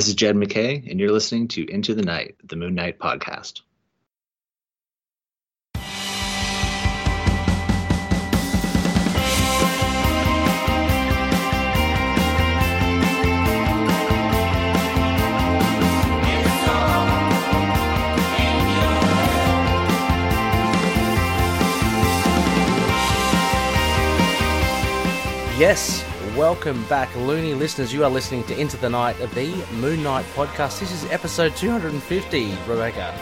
This is Jed MacKay, and you're listening to Into the Night, the Moon Knight podcast. Yes, welcome back, loony listeners. You are listening to Into the Night of the Moon Knight podcast. This is episode 250, Rebecca.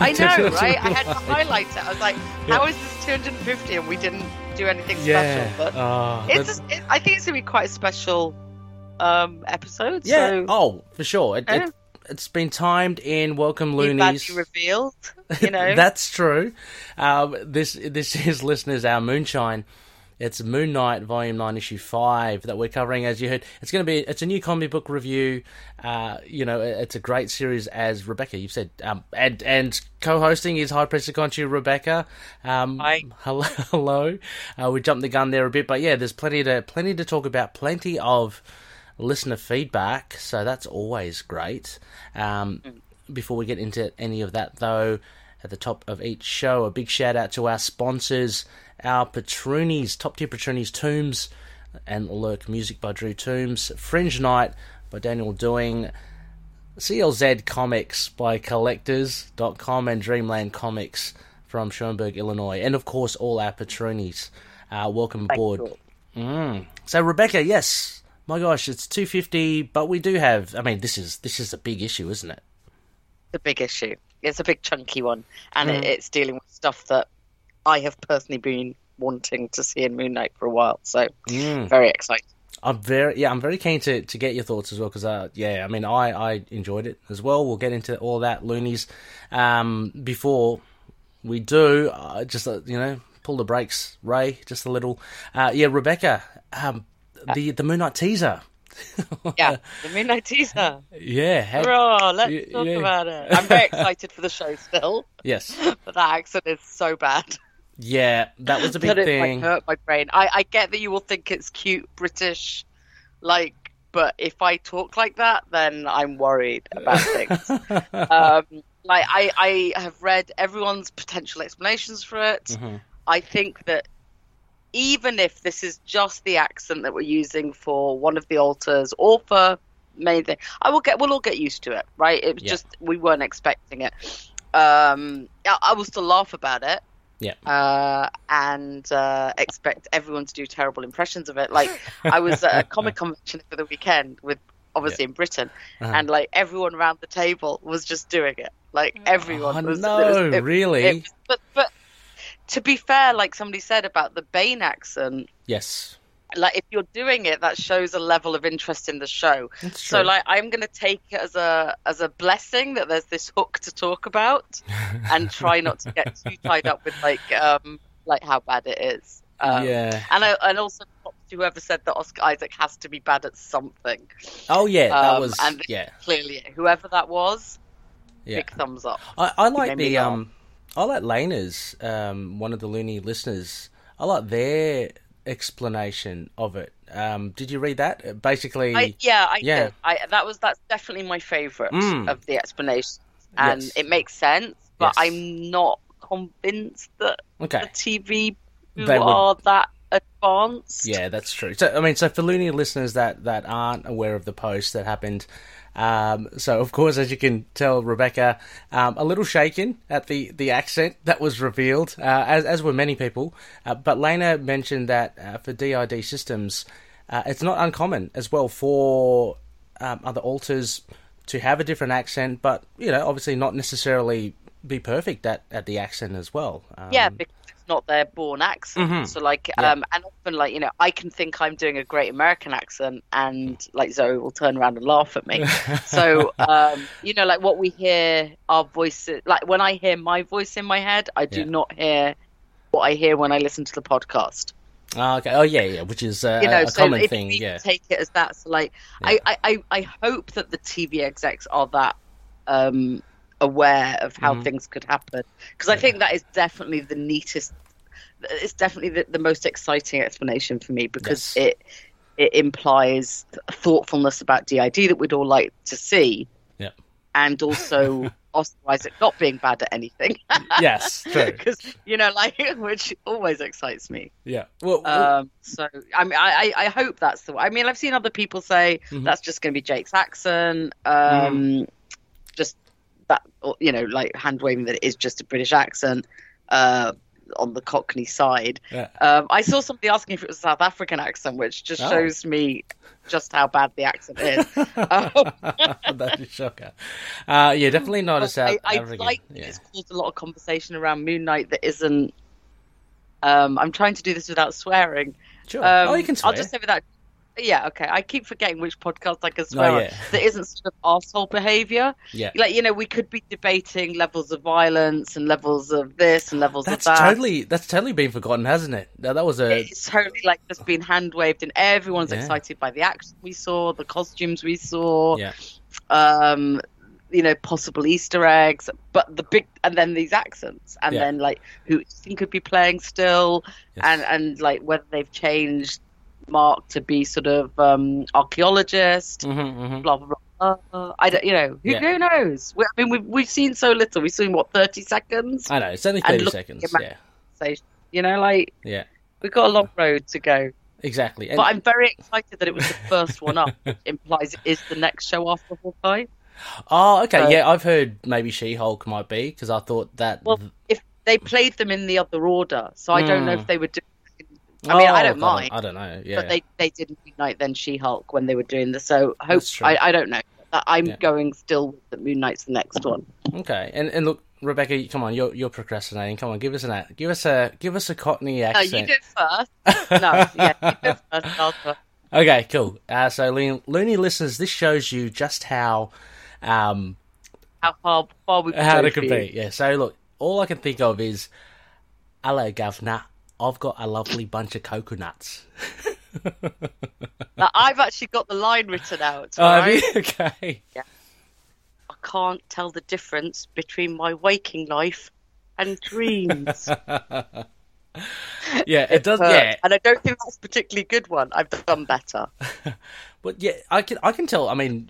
I know, right? I had to highlight it. I was like, how is this 250 and we didn't do anything Yeah. special? But Oh, it's it, I think it's going to be quite a special um, episode. yeah. So Oh, for sure. It, Yeah. it, it's been timed in. Welcome, Loonies. revealed, you know? That's true. Um, this this is listeners our moonshine. It's Moon Knight Volume Nine, Issue Five that we're covering. As you heard, it's going to be it's a new comic book review. Uh, you know, it's a great series. As Rebecca, you've said, um, and and co-hosting is High Pressure Conchi Rebecca. Um, Hi. Hello, hello. Uh, we jumped the gun there a bit, but yeah, there's plenty to plenty to talk about. Plenty of listener feedback, so that's always great. Um, before we get into any of that, though, at the top of each show, a big shout out to our sponsors, our patroonies, top tier patroonies, Tombs and Lurk Music by Drew Toombs, Fringe Night by Daniel Doing, CLZ Comics by Collectorz.com, and Dreamland Comics from Schaumburg, Illinois, and of course, all our patroonies. Uh, welcome aboard. Mm. So Rebecca, yes, my gosh, it's two fifty, but we do have. I mean, this is this is a big issue, isn't it? It's a big issue. It's a big chunky one, and Mm. it, it's dealing with stuff that I have personally been wanting to see in Moon Knight for a while. So Mm. very excited. I'm very yeah, I'm very keen to, to get your thoughts as well because uh, yeah, I mean I, I enjoyed it as well. We'll get into all that loonies. Um, before we do, uh, just uh, you know, pull the brakes, Ray, just a little. Uh, yeah, Rebecca, um, the the Moon Knight teaser. Yeah, the Moon Knight teaser. Yeah, how- Hurrah, let's talk yeah. about it. I'm very excited for the show still, yes, but that accent is so bad. Yeah, that was a big that it thing. hurt my brain. I, I get that you will think it's cute British, like, but if I talk like that, then I'm worried about things. um, like I, I have read everyone's potential explanations for it. Mhm. I think that even if this is just the accent that we're using for one of the altars or for main thing, I will get we'll all get used to it, right? It was Yeah. just we weren't expecting it. Um, I, I will still laugh about it. Yeah. Uh, and uh, expect everyone to do terrible impressions of it. Like I was at a comic convention for the weekend with obviously in Britain, Uh-huh. and like everyone around the table was just doing it. Like everyone Oh, was. no, it was- it- really? it was- but but to be fair, like somebody said about the Bane accent, yes, like if you're doing it, that shows a level of interest in the show. So like I'm gonna take it as a as a blessing that there's this hook to talk about, and try not to get too tied up with like um like how bad it is. Um, yeah. And I, and also to whoever said that Oscar Isaac has to be bad at something. Oh yeah, that um, was and- yeah, Clearly, whoever that was, yeah. big thumbs up. I, I like the um, I like Lena's um, one of the loony listeners. I like their explanation of it. Um, did you read that? Basically, I, yeah, I Yeah. I that was that's definitely my favourite Mm. of the explanations, and Yes. it makes sense. But Yes. I'm not convinced that okay, the TV They would- are that advanced. yeah, that's true. So I mean, so for loony listeners that that aren't aware of the post that happened. Um, so of course, as you can tell, Rebecca, um, a little shaken at the, the accent that was revealed, uh, as as were many people. Uh, but Lena mentioned that uh, for DID systems, uh, it's not uncommon as well for um, other alters to have a different accent, but you know, obviously not necessarily be perfect at, at the accent as well. Um, yeah, because it's not their born accent. Mhm. So like, Yeah. um, and often like you know, I can think I'm doing a great American accent, and like Zoe will turn around and laugh at me. so um, you know, like what we hear our voices, like when I hear my voice in my head, I do Yeah. not hear what I hear when I listen to the podcast. Ah, okay. Oh yeah, yeah. Which is uh, You know, a so common if thing. Yeah. take it as that, so like, Yeah. I, I, I, I hope that the TV execs are that um, aware of how Mhm. things could happen because I think that is definitely the neatest. It's definitely the, the most exciting explanation for me because Yes. it it implies thoughtfulness about DID that we'd all like to see, Yeah. and also Oscar Isaac not being bad at anything. Yes, true. because you know, like which always excites me. Yeah. Well, Um, so I mean, I, I hope that's the. I mean, I've seen other people say Mhm. that's just going to be Jake's accent. Um, just that, you know, like hand waving that it is just a British accent. Uh, on the Cockney side, Yeah. um, I saw somebody asking if it was a South African accent, which just Oh. shows me just how bad the accent is. um, That's a shocker. Uh, yeah, definitely not a South I, I like yeah. it's caused a lot of conversation around Moon Knight that isn't. Um, I'm trying to do this without swearing. Sure. Um, oh, you can swear. I'll just say without. Yeah, okay. I keep forgetting which podcast I can swear Oh, on yeah. that isn't sort of asshole behaviour. Yeah. Like you know, we could be debating levels of violence and levels of this and levels That's of that. totally that's totally been forgotten, hasn't it? That, that was a It's totally like just been hand waved, and everyone's Yeah. excited by the action we saw, the costumes we saw, yeah. um, you know, possible Easter eggs, but the big, and then these accents, and Yeah. then like who could be playing still, Yes. and and like whether they've changed Mark to be sort of um, archaeologist, hmm hmm blah blah blah. Uh, I don't, you know, who, Yeah. who knows? We, I mean, we've we've seen so little. We've seen what thirty seconds. I know it's only thirty seconds. Yeah, So, you know, like yeah, we've got a long road to go. exactly. And, But I'm very excited that it was the first one up, implies it is the next show after Hawkeye. oh, okay, uh, yeah, I've heard maybe She Hulk might be because I thought that. Well, if they played them in the other order, so I don't know Hmm. if they would do. I mean, I Oh, don't mind, I don't know. Yeah, but they they did Moon Knight then She Hulk when they were doing this. So hope. I, I don't know. I'm Yeah. going still with that Moon Knight's the next one. okay. And and look, Rebecca, come on, you're you're procrastinating. Come on, give us an a- give us a give us a Cockney accent. No, you do first. No, yeah, you do first. I'll do it. Okay, cool. Uh, so, Looney, Looney listeners, this shows you just how um, How far, far we how go to compete. Yeah. So, look, all I can think of is, "Hello, governor. I've got a lovely bunch of coconuts." Now, I've actually got the line written out. Oh, right? Okay. I can't tell the difference between my waking life and dreams. Yeah, it does. Uh, Yeah, and I don't think that's a particularly good one. I've done better. but yeah, I can I can tell. I mean,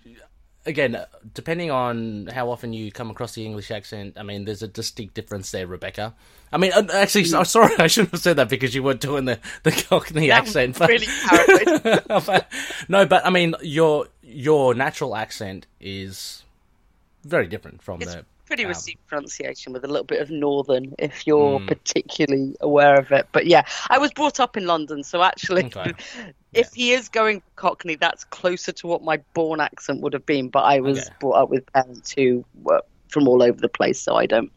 again, depending on how often you come across the English accent, I mean, there's a distinct difference there, Rebecca. I mean, uh, actually, so- sorry, I shouldn't have said that because you weren't doing the the Cockney That accent. But, really but- no, but I mean, your your natural accent is very different from It's the. Pretty um, received pronunciation with a little bit of northern, if you're Mm. particularly aware of it. But yeah, I was brought up in London, so actually, Okay. if he is going Cockney, that's closer to what my born accent would have been. But I was Okay. brought up with parents who were from all over the place, so I don't.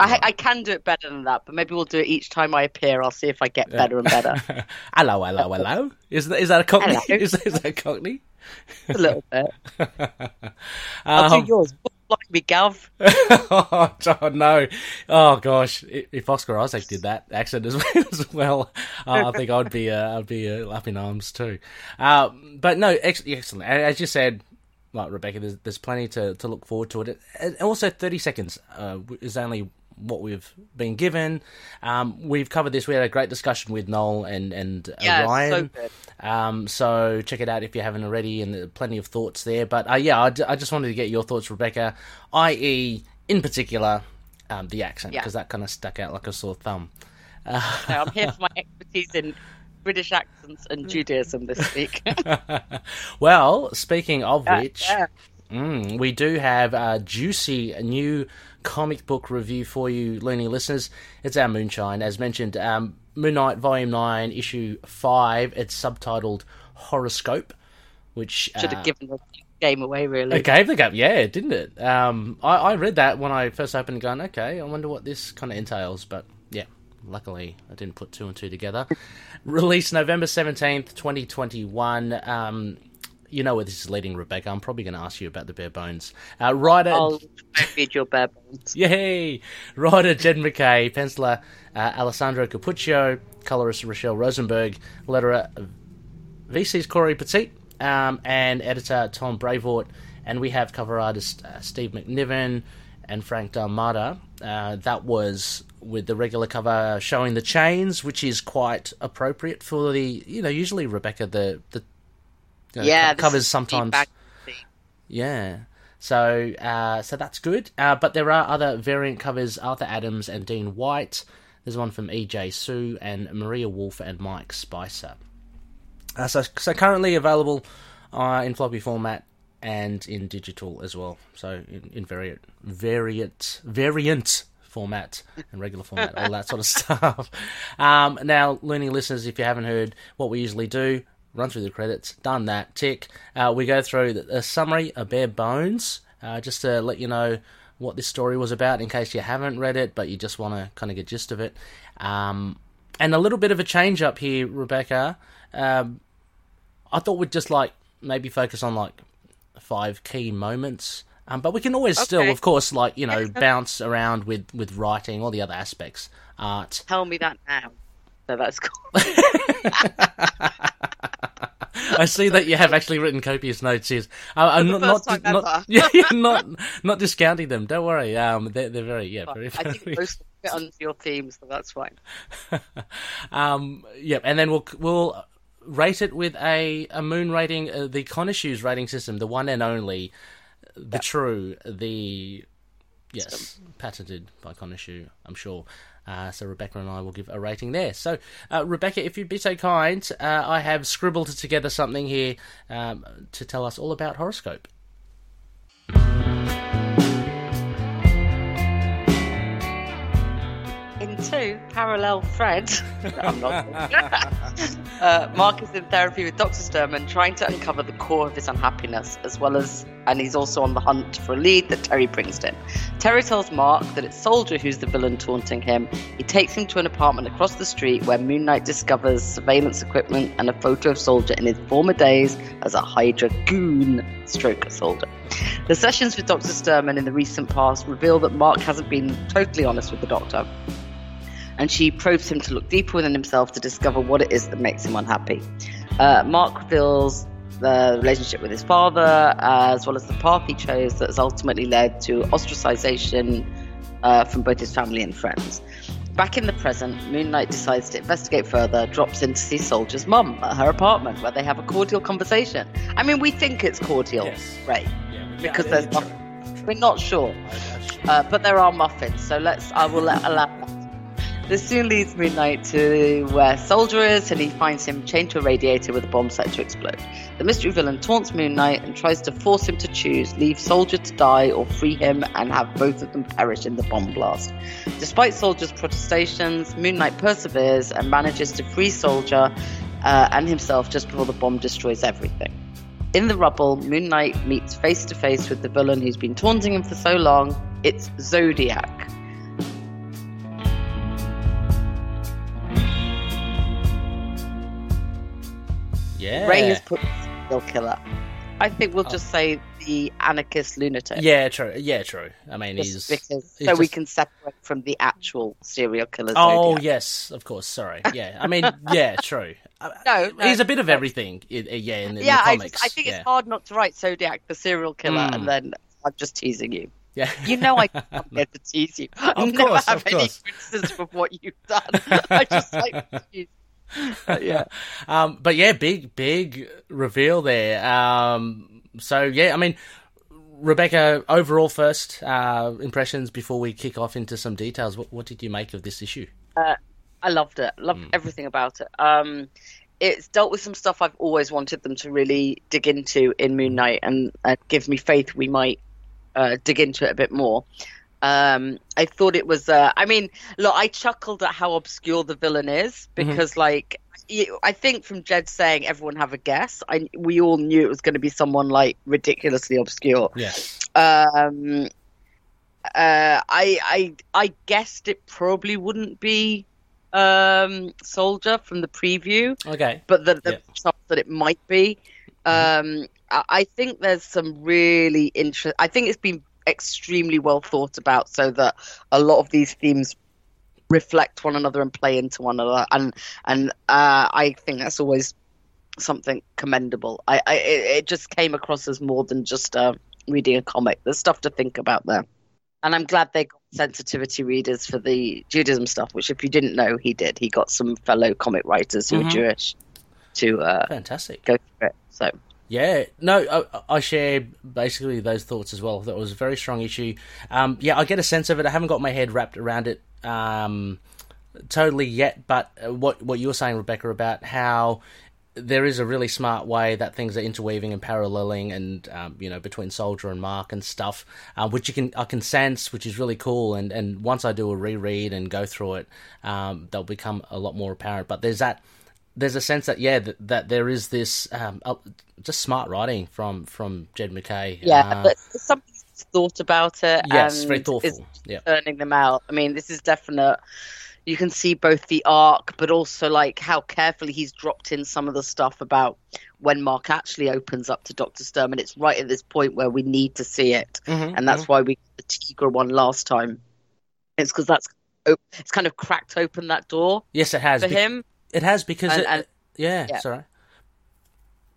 I, I can do it better than that, but maybe we'll do it each time I appear. I'll see if I get better and better. hello, hello, hello. Is that is that a Cockney? Is, is that Cockney? a little bit. I'll Um, do yours. Me, Gav. oh no! Oh gosh, if Oscar Isaac did that accent as well, uh, I think I'd be uh, I'd be uh, up in arms too. Uh, but no, ex- excellent. As you said, like Rebecca, there's, there's plenty to, to look forward to it. And also, thirty seconds uh, is only what we've been given. Um, we've covered this. We had a great discussion with Noel and and uh, Yeah, Ryan. so. Um, so check it out if you haven't already, and plenty of thoughts there. But uh, yeah, I, d- I just wanted to get your thoughts, Rebecca, i.e., in particular, um, the accent, Yeah. because that kind of stuck out like a sore thumb. I'm here for my expertise in British accents and Judaism this week. well, speaking of which, Yeah. Mm, we do have a juicy new comic book review for you, loony listeners. It's our Moonshine, as mentioned. Um, Moon Knight Volume Nine, Issue Five. It's subtitled Horoscope, which Should uh, have given the game away, really. It gave the gap, yeah, didn't it? Um, I, I read that when I first opened, going, okay, I wonder what this kind of entails. But yeah, luckily I didn't put two and two together. Released November seventeenth, twenty twenty one. You know where this is leading, Rebecca. I'm probably going to ask you about the bare bones. Uh, writer, I'll read your bare bones. yay! Writer Jed MacKay, penciler uh, Alessandro Cappuccio, colorist Rachelle Rosenberg, letterer VC's Cory Petit, um, and editor Tom Brevoort. And we have cover artist uh, Steve McNiven and Frank D'Armata. Uh, that was with the regular cover showing the chains, which is quite appropriate for the you know usually Rebecca the the you know, yeah, co- covers sometimes yeah. So uh, so that's good. Uh, but there are other variant covers: Arthur Adams and Dean White. There's one from E.J. Su and Maria Wolf and Mike Spicer. Uh, so so currently available uh, in floppy format and in digital as well. So in, in variant variant variant format and regular format, all that sort of stuff. Um, now, learning listeners, if you haven't heard what we usually do, run through the credits, done that, tick. Uh, we go through a summary, a bare bones, uh, just to let you know what this story was about in case you haven't read it, but you just want to kind of get gist of it. Um, and a little bit of a change up here, Rebecca. Um, I thought we'd just like maybe focus on like five key moments. Um, but we can always okay. still, of course, like you know, bounce around with with writing, all the other aspects, art. Tell me that now. So that's cool. I see that you have actually written copious notes here. Uh, I'm not not, not, yeah, not not discounting them. Don't worry. Um, they're, they're very yeah very. I think very... most fit onto your theme, so that's fine. um, yeah, and then we'll we'll rate it with a a moon rating, uh, the Connoisseurs rating system, the one and only the true, the yes, patented by Khonshu, I'm sure. Uh, so Rebecca and I will give a rating there. So uh, Rebecca, if you'd be so kind, uh, I have scribbled together something here um, to tell us all about horoscope. In two parallel threads. I'm not. uh, Mark is in therapy with Dr. Sturman, trying to uncover the core of his unhappiness, as well as, and he's also on the hunt for a lead that Terry brings to him. Terry tells Mark that it's Soldier who's the villain taunting him. He takes him to an apartment across the street where Moon Knight discovers surveillance equipment and a photo of Soldier in his former days as a Hydra goon stroke soldier. The sessions with Dr. Sturman in the recent past reveal that Mark hasn't been totally honest with the Doctor and she probes him to look deeper within himself to discover what it is that makes him unhappy. Uh, Mark reveals the relationship with his father, uh, as well as the path he chose that has ultimately led to ostracization uh, from both his family and friends. Back in the present, Moon Knight decides to investigate further, drops in to see Soldier's mum at her apartment where they have a cordial conversation. I mean, we think it's cordial, yes. right? Yeah, because there's muffins. We're not sure. Uh, but there are muffins, so let's. I will let, allow this soon leads Moon Knight to where Soldier is, and he finds him chained to a radiator with a bomb set to explode. The mystery villain taunts Moon Knight and tries to force him to choose leave Soldier to die or free him and have both of them perish in the bomb blast. Despite Soldier's protestations, Moon Knight perseveres and manages to free Soldier uh, and himself just before the bomb destroys everything. In the rubble, Moon Knight meets face to face with the villain who's been taunting him for so long. It's Zodiac. Yeah. Ray has put serial killer. I think we'll oh. just say the anarchist lunatic. Yeah, true. Yeah, true. I mean, just he's because he's so just... we can separate from the actual serial killer. Oh Zodiac. yes, of course. Sorry. Yeah, I mean, yeah, true. Uh, no, no, he's a bit of everything. Yeah, in, in yeah, the comics. I, just, I think yeah. it's hard not to write Zodiac the serial killer, mm. and then I'm just teasing you. Yeah. You know I can't get to tease you. I of never course, have of any course. criticism of what you've done. I just like to tease yeah. Um, but yeah, big, big reveal there. Um, so yeah, I mean, Rebecca, overall first uh, impressions before we kick off into some details. What, what did you make of this issue? Uh, I loved it. Loved mm. everything about it. Um, it's dealt with some stuff I've always wanted them to really dig into in Moon Knight, and uh, gives me faith we might uh, dig into it a bit more. Um, I thought it was. Uh, I mean, look, I chuckled at how obscure the villain is because, mm-hmm. like, I think from Jed saying everyone have a guess, I we all knew it was going to be someone like ridiculously obscure. Yeah. Um. Uh, I I I guessed it probably wouldn't be um Soldier from the preview. Okay. But the, the yeah. chance that it might be. Um, I, I think there's some really interest. I think it's been extremely well thought about so that a lot of these themes reflect one another and play into one another and and uh, I think that's always something commendable I, I it just came across as more than just uh, reading a comic there's stuff to think about there And I'm glad they got sensitivity readers for the Judaism stuff, which, if you didn't know, he did. He got some fellow comic writers who Mhm. are Jewish to uh, Fantastic. go through it. So, Yeah, no, I, I share basically those thoughts as well. That was a very strong issue. Um, yeah, I get a sense of it. I haven't got my head wrapped around it um, totally yet, but uh, what what you were saying, Rebecca, about how there is a really smart way that things are interweaving and paralleling, and um, you know between Soldier and Mark and stuff, uh, which you can I can sense, which is really cool. And and once I do a reread and go through it, um, they'll become a lot more apparent. But there's that there's a sense that yeah that, that there is this um, uh, just smart writing from from Jed MacKay. yeah, Uh, but somebody's thought about it yes, and very thoughtful. Yeah, turning them out. I mean, this is definite. You can see both the arc, but also like how carefully he's dropped in some of the stuff about when Mark actually opens up to Doctor Sturm, and it's right at this point where we need to see it, Mhm, and that's why we got the Tigra one last time. It's because that's it's kind of cracked open that door yes, it has. for him. It has because And- it, and- yeah, yeah. sorry.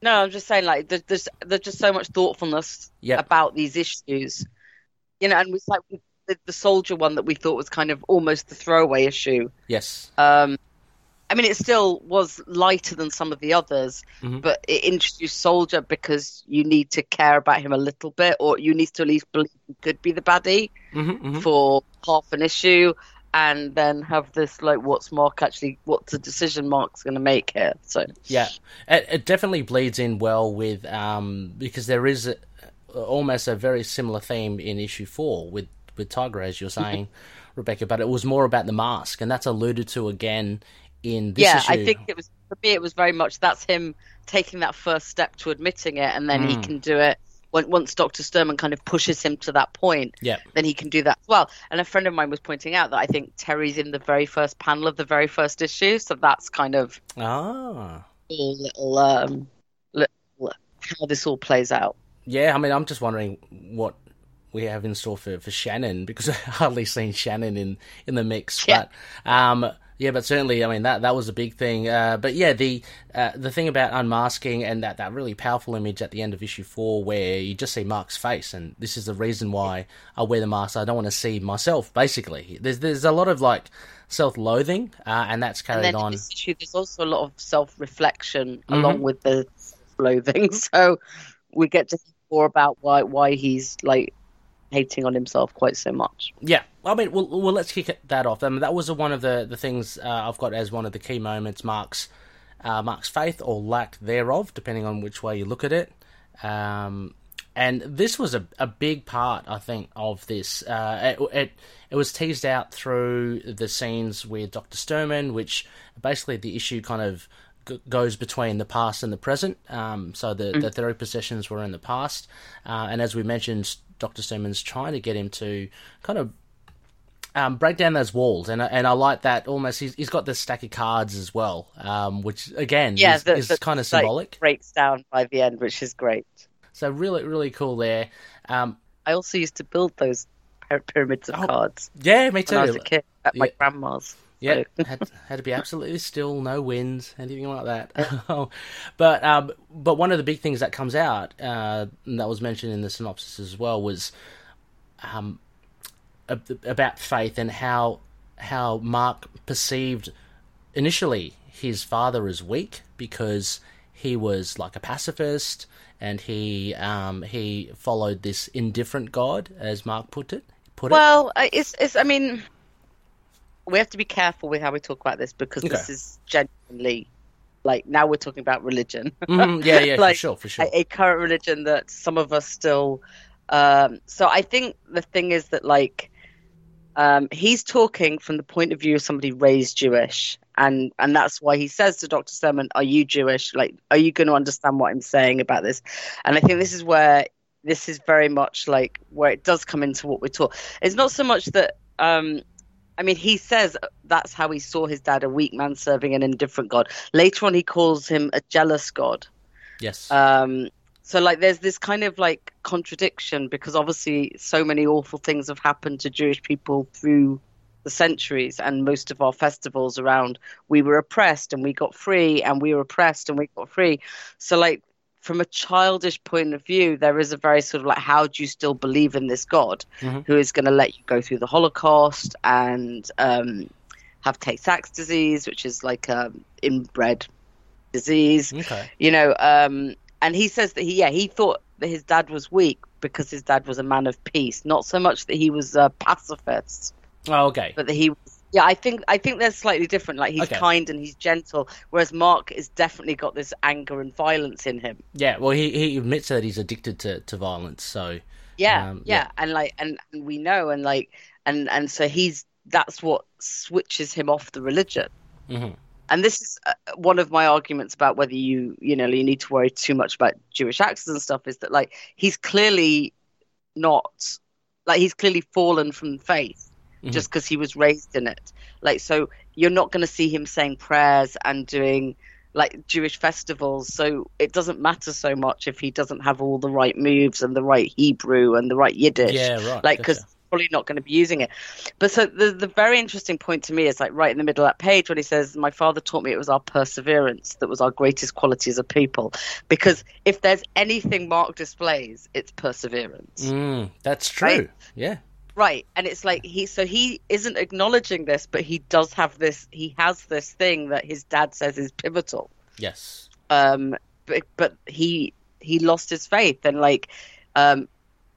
No, I'm just saying, like, there's there's just so much thoughtfulness Yep. about these issues, you know. And it's like the, the soldier one that we thought was kind of almost the throwaway issue. Yes. Um, I mean, it still was lighter than some of the others, Mhm. but it introduced Soldier because you need to care about him a little bit, or you need to at least believe he could be the baddie hmm hmm for half an issue, and then have this like, what's Mark actually, what's the decision Mark's going to make here? So Yeah, it, it definitely bleeds in well with um, because there is a, almost a very similar theme in issue four with with Tigra, as you're saying, Rebecca. But it was more about the mask, and that's alluded to again in this yeah, issue. I think it was for me. It was very much that's him taking that first step to admitting it, and then he Mm. can do it. When, once Doctor Sturman kind of pushes him to that point, Yeah. then he can do that as well. And a friend of mine was pointing out that I think Terry's in the very first panel of the very first issue, so that's kind of Ah. little, um, little how this all plays out. Yeah, I mean, I'm just wondering what we have in store for, for Shannon because I've hardly seen Shannon in, in the mix. Yeah. But um, yeah, but certainly, I mean that that was a big thing. Uh, but yeah, the uh, the thing about unmasking and that, that really powerful image at the end of issue four where you just see Mark's face, and this is the reason why I wear the mask. I don't want to see myself. Basically, there's there's a lot of like self loathing, uh, and that's And carried then on. issue, there's also a lot of self-reflection Mm-hmm. along with the loathing. So we get to hear more about why why he's like hating on himself quite so much. Yeah, I mean, well, well let's kick that off. I mean, that was one of the the things uh, I've got as one of the key moments. Mark's uh, Mark's faith or lack thereof, depending on which way you look at it. Um, and this was a, a big part, I think, of this. Uh, it, it it was teased out through the scenes with Doctor Sturman, which basically the issue kind of g- goes between the past and the present. Um, so the the therapy sessions were in the past, uh, and as we mentioned, Doctor Sturman's trying to get him to kind of um, break down those walls, and I- and I like that almost. He's, he's got this stack of cards as well, um, which again Yeah, is, the- is the- kind of like, symbolic. breaks down by the end, which is great. So really, really cool there. Um, I also used to build those pyramids of Oh, cards yeah, me when I was a kid at my Yeah. grandma's. Yeah, had, had to be absolutely still, no winds, anything like that. but um, but one of the big things that comes out, uh, that was mentioned in the synopsis as well, was um, about faith and how how Mark perceived initially his father as weak because he was like a pacifist and he um, he followed this indifferent God, as Mark put it. Put it. Well, I- it's it's. I mean, we have to be careful with how we talk about this because this is genuinely like now we're talking about religion. Mhm, yeah, yeah, like, for sure, for sure. a, a current religion that some of us still. Um, so I think the thing is that like um, he's talking from the point of view of somebody raised Jewish, and and that's why he says to Doctor Sturman, "Are you Jewish? Like, are you going to understand what I'm saying about this?" And I think this is where this is very much like where it does come into what we're talking. It's not so much that. Um, I mean, he says that's how he saw his dad, a weak man serving an indifferent God. Later on, he calls him a jealous God. yes. Um, so like there's this kind of like contradiction because obviously so many awful things have happened to Jewish people through the centuries and most of our festivals around we were oppressed and we got free and we were oppressed and we got free. So like from a childish point of view, there is a very sort of like, how do you still believe in this God Mm-hmm. who is going to let you go through the Holocaust and um, have Tay Sachs disease, which is like a inbred disease, Okay. you know? Um, and he says that he, yeah, he thought that his dad was weak because his dad was a man of peace, not so much that he was a pacifist Oh, okay. but that he yeah i think i think they're slightly different like he's Okay. kind and he's gentle whereas mark has definitely got this anger and violence in him Yeah. Well, he he admits that he's addicted to, to violence. So yeah, Um, yeah yeah. and like and, and we know and like and and so he's that's what switches him off the religion Mhm. And this is uh, one of my arguments about whether you you know you need to worry too much about jewish actors and stuff is that like he's clearly not like he's clearly fallen from faith Mhm. just because he was raised in it like so you're not going to see him saying prayers and doing like jewish festivals so it doesn't matter so much if he doesn't have all the right moves and the right hebrew and the right yiddish yeah, right. like because. Probably not going to be using it but so the the very interesting point to me is like right in the middle of that page when he says my father taught me it was our perseverance that was our greatest quality as a people because if there's anything mark displays it's perseverance Mm, that's true. Right? Yeah. right and it's like he so he isn't acknowledging this but he does have this he has this thing that his dad says is pivotal Yes. um but, but he he lost his faith and like um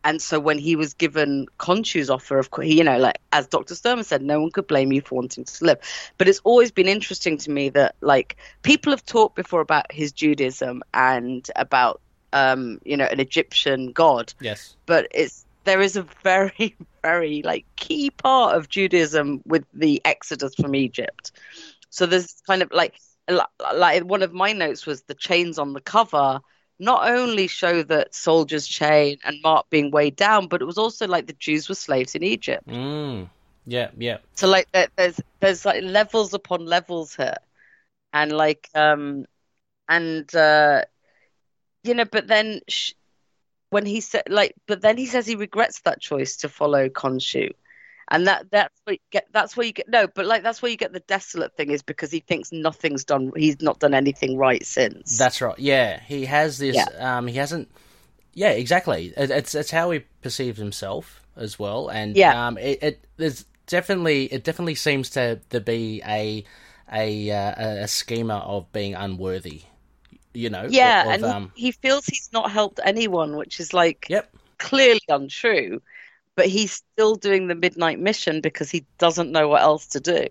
and so when he was given Khonshu's offer of course you know like as Dr. Sturman said no one could blame you for wanting to live but it's always been interesting to me that like people have talked before about his Judaism and about um you know an Egyptian god Yes. but it's there is a very very like key part of Judaism with the exodus from Egypt. So there's kind of like like one of my notes was the chains on the cover not only show that soldiers chain and Mark being weighed down, but it was also like the Jews were slaves in Egypt. Mm. Yeah. Yeah. So like there's there's like levels upon levels here, and like um and uh you know, but then sh- when he said like, but then he says he regrets that choice to follow Khonshu. And that that's where you get that's where you get no, but like that's where you get the desolate thing is because he thinks nothing's done he's not done anything right since. That's right. Yeah, he has this. Yeah. Um, he hasn't. Yeah, exactly. It, it's it's how he perceives himself as well, and Yeah. um, it, it there's definitely it definitely seems to to be a a uh, a schema of being unworthy. You know. yeah, of, and he- um, he feels he's not helped anyone, which is like yep. clearly untrue. But he's still doing the midnight mission because he doesn't know what else to do.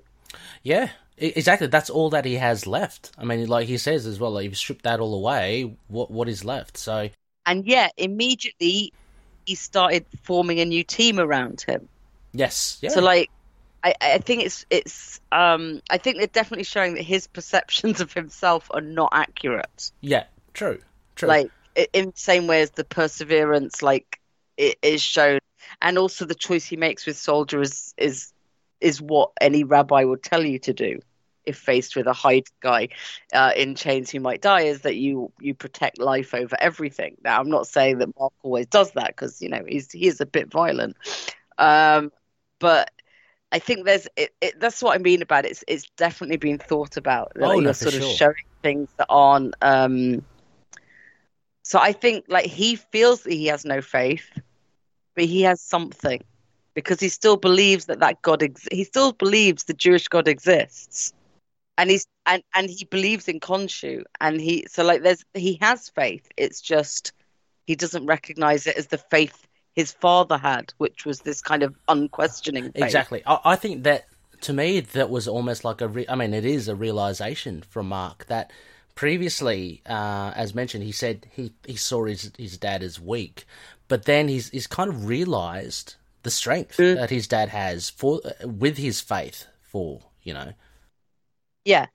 Yeah. Exactly. That's all that he has left. I mean, like he says as well, like, if you strip that all away, what what is left? So And yet, immediately, he started forming a new team around him. yes, yeah, So, like, I, I think it's it's um I think they're definitely showing that his perceptions of himself are not accurate. yeah, true, true. Like in the same way as the perseverance, like it is shown, and also the choice he makes with soldier is is is what any rabbi would tell you to do if faced with a hide guy uh, in chains who might die is that you you protect life over everything. Now i'm not saying that mark always does that because you know he's he is a bit violent. Um but i think there's it, it, that's what i mean about it. It's, it's definitely been thought about that Oh, no, you're sort of showing things that aren't um so i think like he feels that he has no faith but he has something because he still believes that that god ex- he still believes the jewish god exists and he's and and he believes in Khonshu and he so like there's he has faith it's just he doesn't recognize it as the faith his father had which was this kind of unquestioning faith. Exactly. I, I think that to me that was almost like a. Re- I mean, it is a realization from Mark that previously, uh, as mentioned, he said he he saw his his dad as weak, but then he's he's kind of realized the strength Mm. that his dad has for with his faith for you know. yeah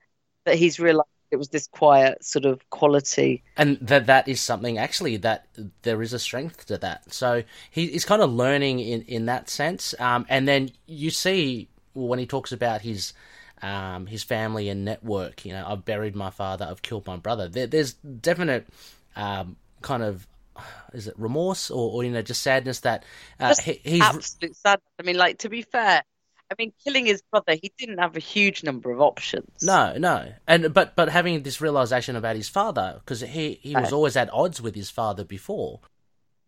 that he's realized it was this quiet sort of quality and that that is something actually that there is a strength to that. So he, he's kind of learning in in that sense. Um, and then you see when he talks about his um, his family and network. You know, I've buried my father. I've killed my brother. There, there's definite um, kind of is it remorse or, or you know just sadness that uh, Just he, he's absolute sadness i mean like to be fair I mean, killing his brother, he didn't have a huge number of options. No, no, and but but having this realization about his father because he he was always at odds with his father before.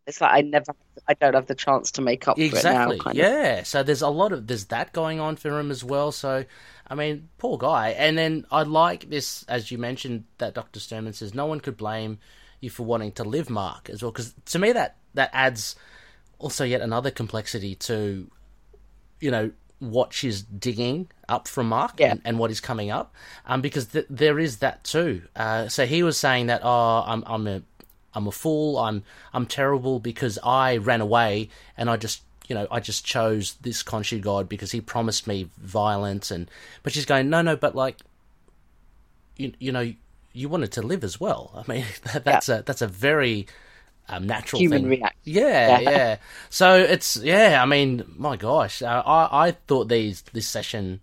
It's like I never, I don't have the chance to make up Exactly. now. Kind of. yeah. So there's a lot of there's that going on for him as well. So I mean, poor guy. And then I like this, as you mentioned, that Doctor Sturman says no one could blame you for wanting to live, Mark, as well. Because to me, that that adds also yet another complexity to, you know, what she's digging up from Mark Yeah. and, and what is coming up, um, because th- there is that too. Uh, so he was saying that, oh, I'm I'm a I'm a fool. I'm I'm terrible because I ran away and I just you know I just chose this Khonshu god because he promised me violence and but she's going no no but like you you know you wanted to live as well. I mean that, that's a that's a very um, natural Human thing. reaction. Yeah, Yeah. yeah. So it's yeah. I mean, my gosh, uh, I I thought these this session,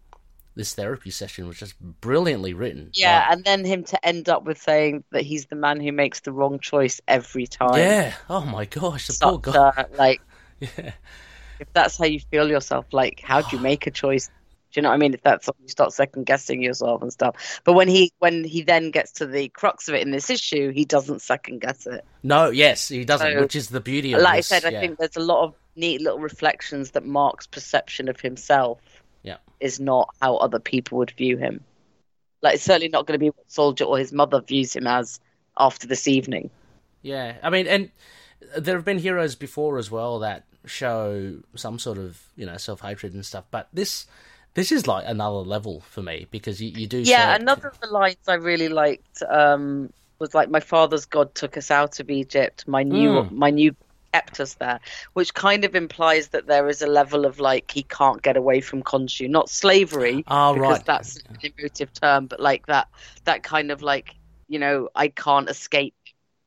this therapy session was just brilliantly written. Yeah, Like, and then him to end up with saying that he's the man who makes the wrong choice every time. yeah. Oh my gosh, the poor guy. a, like, Yeah. if that's how you feel yourself, like, how do you make a choice? Do you know what I mean? If that's you start second guessing yourself and stuff. But when he when he then gets to the crux of it in this issue, he doesn't second guess it. No, yes, he doesn't, So, which is the beauty of it Like I this. said, I think there's a lot of neat little reflections that Mark's perception of himself Yeah. is not how other people would view him. Like it's certainly not going to be what Soldier or his mother views him as after this evening. Yeah, I mean, and there have been heroes before as well that show some sort of you know self hatred and stuff, but this this is like another level for me because you, you do Yeah, see- another of the lines I really liked um, was like, "My father's God took us out of Egypt. My new, Mm. my new kept us there," which kind of implies that there is a level of like he can't get away from Khonshu, not slavery, Oh, because right. that's an emotive term, but like that, that kind of like you know, I can't escape.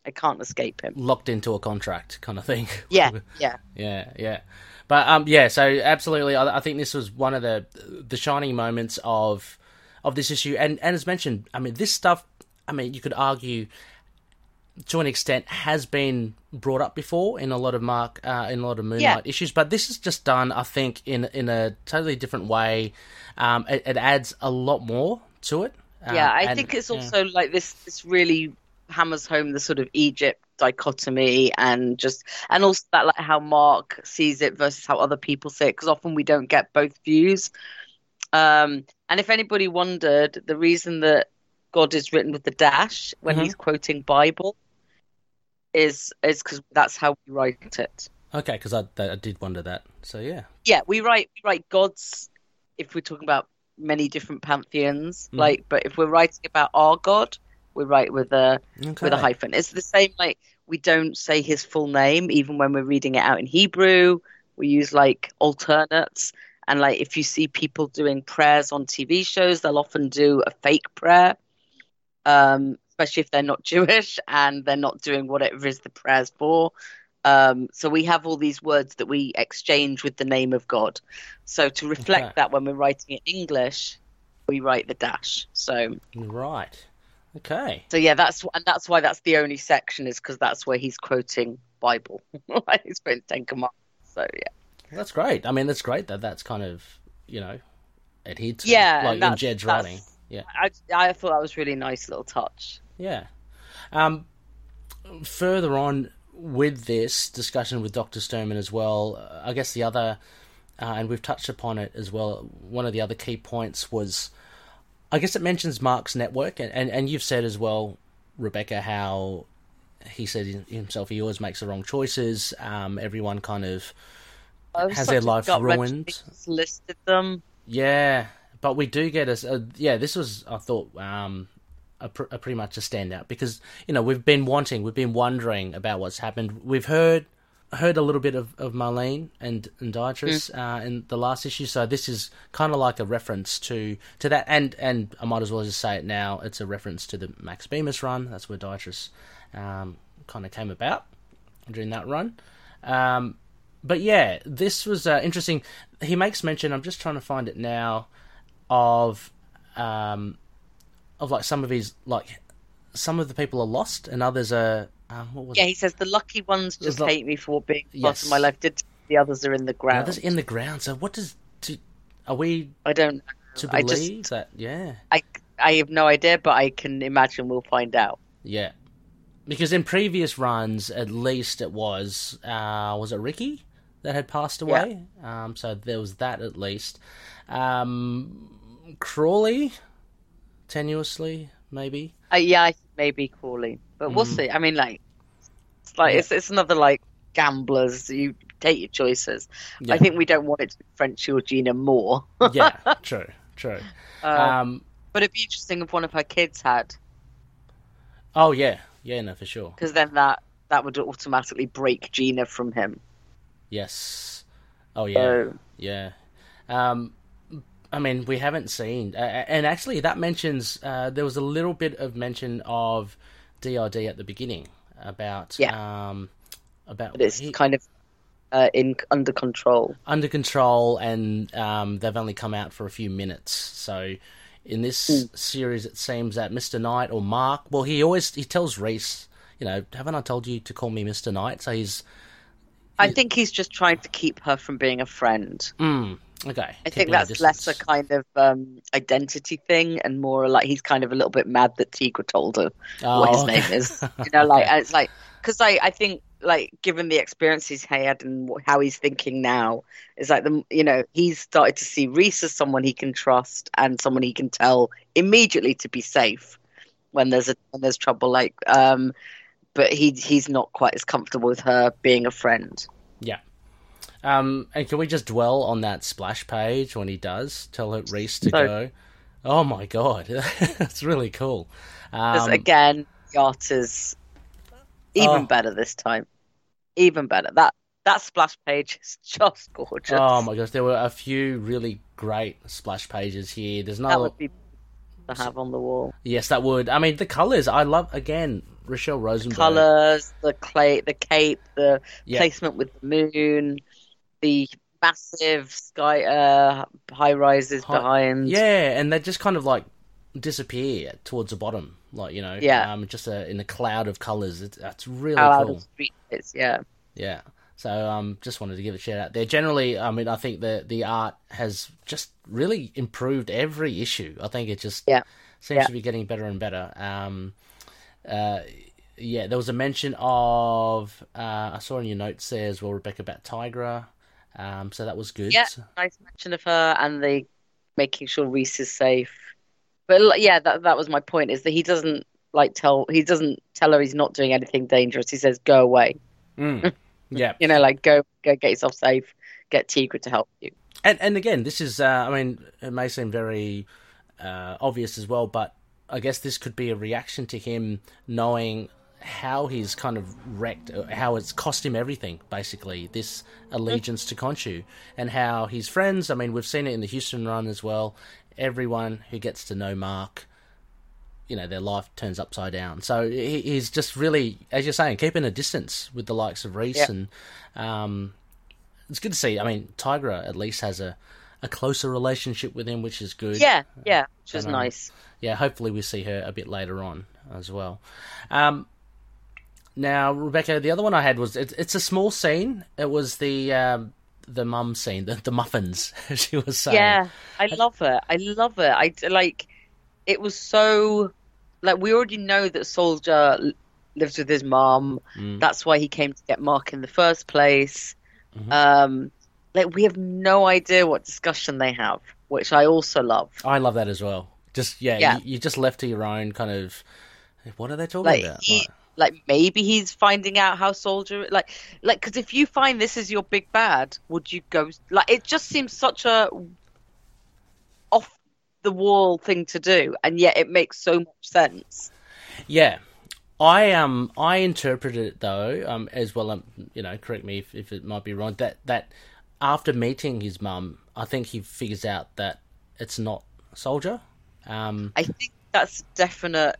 I can't escape him. locked into a contract kind of thing. Yeah, yeah. yeah, yeah. But um, yeah. So absolutely, I, I think this was one of the the shining moments of of this issue. And and as mentioned, I mean, this stuff. I mean, you could argue to an extent has been brought up before in a lot of Mark uh, in a lot of Moon Knight Yeah. Issues, but this is just done, I think, in in a totally different way. Um, it, it adds a lot more to it. Um, Yeah, I and- think it's yeah. also like this. This really hammers home the sort of Egypt dichotomy and just and also that like how Mark sees it versus how other people see it because often we don't get both views. Um, and if anybody wondered, the reason that God is written with the dash when Mhm. he's quoting Bible is is because that's how we write it. okay because I, I did wonder that. So yeah, Yeah, we write we write gods if we're talking about many different pantheons. Mm. Like, but if we're writing about our God, we write with a okay. with a hyphen. It's the same like we don't say his full name even when we're reading it out in Hebrew. We use like alternates. And like if you see people doing prayers on TV shows, they'll often do a fake prayer. Um, especially if they're not Jewish and they're not doing whatever is the prayers for. Um, so we have all these words that we exchange with the name of God. So to reflect Okay. that when we're writing in English, we write the dash. So Right. Okay. so yeah, that's and that's why that's the only section is because that's where he's quoting Bible. he's quoting Ten Commandments. So yeah, That's great. I mean, that's great that that's kind of you know adhered to Yeah, like in Jed's writing. Yeah. I I thought that was really nice little touch. Yeah. Um, further on with this discussion with Dr. Sturman as well, I guess the other, uh, and we've touched upon it as well, one of the other key points was, I guess it mentions Mark's network, and, and, and you've said as well, Rebecca, how he said himself he always makes the wrong choices. Um, everyone kind of Has their life ruined? listed them. Yeah, but we do get a, a yeah. This was I thought um a, pr- a pretty much a standout because you know we've been wanting, we've been wondering about what's happened. We've heard heard a little bit of, of Marlene and and Dietrich uh, in the last issue, so this is kind of like a reference to to that. And and I might as well just say it now. It's a reference to the Max Bemis run. That's where Dietrich um, kind of came about during that run. Um, but yeah, this was uh, interesting. He makes mention. I'm just trying to find it now of um, of like some of his like some of the people are lost and others are um, what was Yeah, he says the lucky ones just hate me for being part Yes. of my life. Did the others are in the ground? Others in the ground. So what does do, Are we I don't. to I believe just- that? Yeah, I I have no idea, but I can imagine we'll find out. yeah. Because in previous runs, at least it was uh, was it Ricky that had passed away. Um, so there was that at least. Um, Crawley, tenuously maybe. Uh, yeah, I think maybe Crawley, but we'll Mm. see. I mean, like, it's like Yeah. it's it's another like gamblers. You take your choices. Yeah. I think we don't want it to be French Georgina more. yeah, true, true. Uh, Um, but it'd be interesting if one of her kids had, oh yeah, yeah, no, for sure. because then that that would automatically break Gina from him. Yes. Oh yeah, So yeah. Um, I mean, we haven't seen, uh, and actually, that mentions uh, there was a little bit of mention of DRD at the beginning about um, about but it's he- kind of uh, in under control. under control, and um, they've only come out for a few minutes. So, in this Hmm. series, it seems that Mister Knight or Mark, well, he always he tells Reese, you know, haven't I told you to call me Mister Knight? So he's I think he's just trying to keep her from being a friend. mm, okay. I think that's less a kind of um, identity thing and more like he's kind of a little bit mad that Tigra told her what his Oh, name is. You know, like Okay. and it's like because I I think like given the experiences he had and how he's thinking now, it's like the you know he's started to see Reese as someone he can trust and someone he can tell immediately to be safe when there's a when there's trouble. Like um, but he he's not quite as comfortable with her being a friend. Yeah. Um, and can we just dwell on that splash page when he does tell her Reese to So- go? Oh my god, that's really cool. Because Um, again, the art is even Oh. better this time. Even better. That that splash page is just gorgeous. oh my gosh, there were a few really great splash pages here. There's that no, would be to have on the wall. yes, that would. I mean, the colors. I love again Rachelle Rosenberg. Colors, the clay, the cape, the placement with the moon, the massive sky uh, high rises Hi- behind. Yeah, and they just kind of like disappear towards the bottom, like you know, Yeah. um, just a, in a cloud of colors. It's that's really cool. of street lights, yeah. Yeah. So um, just wanted to give a shout out there. Generally, I mean, I think the the art has just really improved every issue. I think it just Yeah. seems Yeah. to be getting better and better. Um, uh, yeah, there was a mention of uh, I saw in your notes there as well, Rebecca about Tigra. Um, so that was good. Yeah, nice mention of her and the making sure Reese is safe. But yeah, that that was my point is that he doesn't like tell he doesn't tell her he's not doing anything dangerous. He says go away. Mm. Yeah. You know, like go go get yourself safe. Get Tigra to help you. And and again, this is uh, I mean, it may seem very uh, obvious as well, but I guess this could be a reaction to him knowing how he's kind of wrecked, uh, how it's cost him everything, basically, this allegiance to Khonshu, and how his friends. I mean, we've seen it in the Huston run as well. Everyone who gets to know Mark. You know, their life turns upside down. So he's just really, as you're saying, keeping a distance with the likes of Reese and um, it's good to see. I mean, Tigra at least has a, a closer relationship with him, which is good. Yeah, yeah, which is um, nice. Yeah, hopefully we see her a bit later on as well. Um, now, Rebecca, the other one I had was it, it's a small scene. It was the um, the mum scene, the, the muffins. she was saying, Yeah, I love it. I love it. I like. It was so like we already know that Soldier lives with his mom. Mm. That's why he came to get Mark in the first place. Mhm. Um, like we have no idea what discussion they have, which I also love. I love that as well. Just yeah, Yeah. You, you're just left to your own kind of. What are they talking Like about? he, Like, like maybe he's finding out how Soldier like like because if you find this is your big bad, would you go like it just seems such a off the wall thing to do, and yet it makes so much sense. Yeah, I um I interpreted it though um as well um you know correct me if, if it might be wrong that that after meeting his mum I think he figures out that it's not soldier um I think that's definite.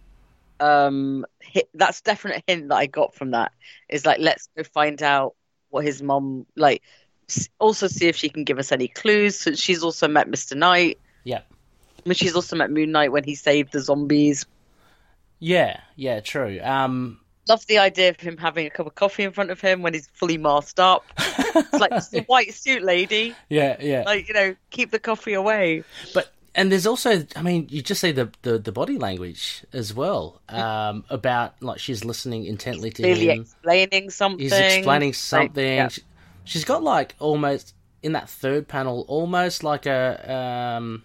Um, hit, that's definite hint that I got from that is like let's go find out what his mom like. Also, see if she can give us any clues. So she's also met Mister Knight. yeah I mean, she's also met Moon Knight when he saved the zombies. yeah yeah true um love the idea of him having a cup of coffee in front of him when he's fully masked up. It's like the white suit lady. Yeah, yeah. Like you know, keep the coffee away. But and there's also, I mean, you just see the the, the body language as well um, about like she's listening intently to Clearly him. explaining something. He's explaining something. yeah. She- She's got like almost in that third panel, almost like a um,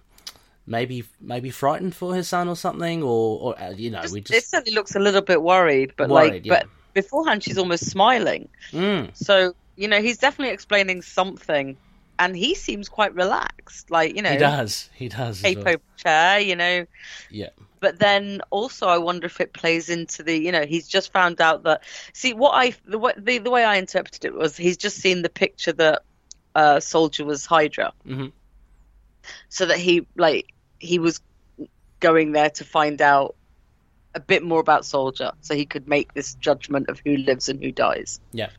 maybe maybe frightened for her son or something, or or uh, you know, Just- we It certainly looks a little bit worried, but Worried, like, yeah. but beforehand she's almost smiling. Mm, So you know, he's definitely explaining something, and he seems quite relaxed. Like you know, he does, he does. cape well. chair. You know, Yeah, but then also I wonder if it plays into the you know he's just found out that see what I the way the, the way I interpreted it was he's just seen the picture that uh, Soldier was Hydra, Mhm. so that he like he was going there to find out a bit more about Soldier, so he could make this judgment of who lives and who dies, yeah,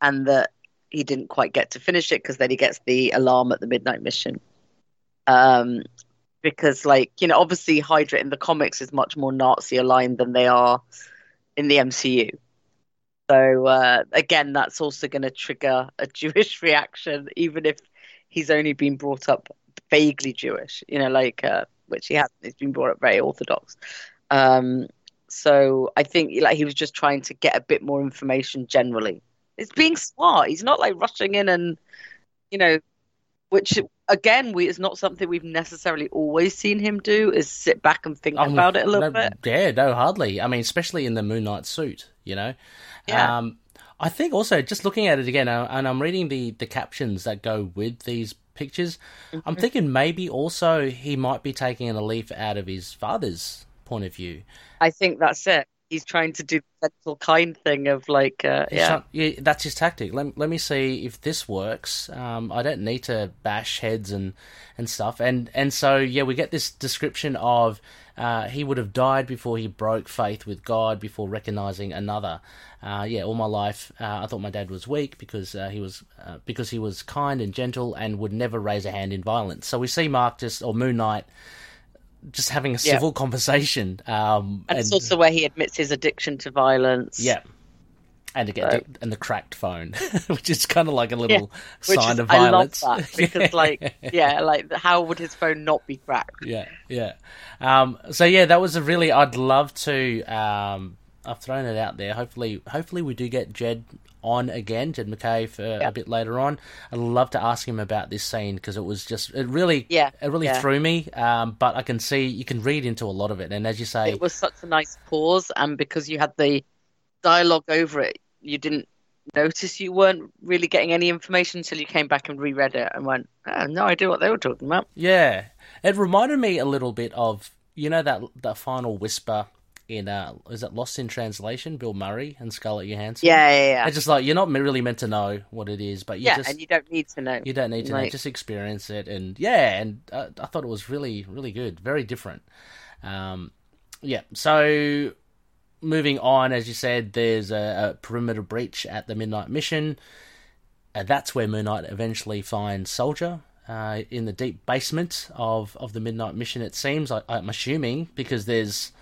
and that he didn't quite get to finish it because then he gets the alarm at the midnight mission. Um, because like you know obviously hydra in the comics is much more nazi aligned than they are in the mcu so uh, again that's also going to trigger a jewish reaction even if he's only been brought up vaguely jewish you know like uh, which he hasn't. He's been brought up very orthodox. Um, so i think like he was just trying to get a bit more information generally it's being smart he's not like rushing in and you know which again we is not something we've necessarily always seen him do is sit back and think Um, about it a little no, bit Yeah, no, hardly. I mean, especially in the Moon Knight suit, you know. Yeah. Um, I think also just looking at it again, uh, and I'm reading the the captions that go with these pictures. Mm-hmm. I'm thinking maybe also he might be taking a leaf out of his father's point of view. i think that's it he's trying to do the gentle kind thing of like uh, yeah trying- yeah, that's his tactic. Let, let me see if this works. Um, I don't need to bash heads and, and stuff. And and so yeah, we get this description of uh, he would have died before he broke faith with God before recognizing another. Uh, yeah, all my life uh, I thought my dad was weak because uh, he was uh, because he was kind and gentle and would never raise a hand in violence. So we see Mark just or Moon Knight just having a Yeah. civil conversation. Um, and it's also where he admits his addiction to violence yeah. And again, So- the, and the cracked phone, which is kind of like a little which sign is, of I love violence. that because like yeah like how would his phone not be cracked yeah, yeah. Um, so yeah, that was a really. I'd love to. Um, I've thrown it out there. Hopefully, hopefully we do get Jed on again, Jed MacKay, for Yeah. a bit later on. I'd love to ask him about this scene because it was just it really, Yeah, it really yeah. threw me. Um, but I can see you can read into a lot of it, and as you say, it was such a nice pause and because you had the dialogue over it you didn't notice you weren't really getting any information until you came back and reread it and went I have no idea what they were talking about Yeah, it reminded me a little bit of you know that that final whisper in uh is it Lost in Translation? Bill Murray and Scarlett Johansson. yeah yeah yeah it's just like you're not really meant to know what it is, but you yeah just and you don't need to know you don't need to know, just experience it, and yeah, and uh, I thought it was really really good, very different. Um, yeah, so moving on, as you said, there's a, a perimeter breach at the Midnight Mission. And that's where Moon Knight eventually finds Soldier uh, in the deep basement of, of the Midnight Mission. It seems I, I'm assuming because there's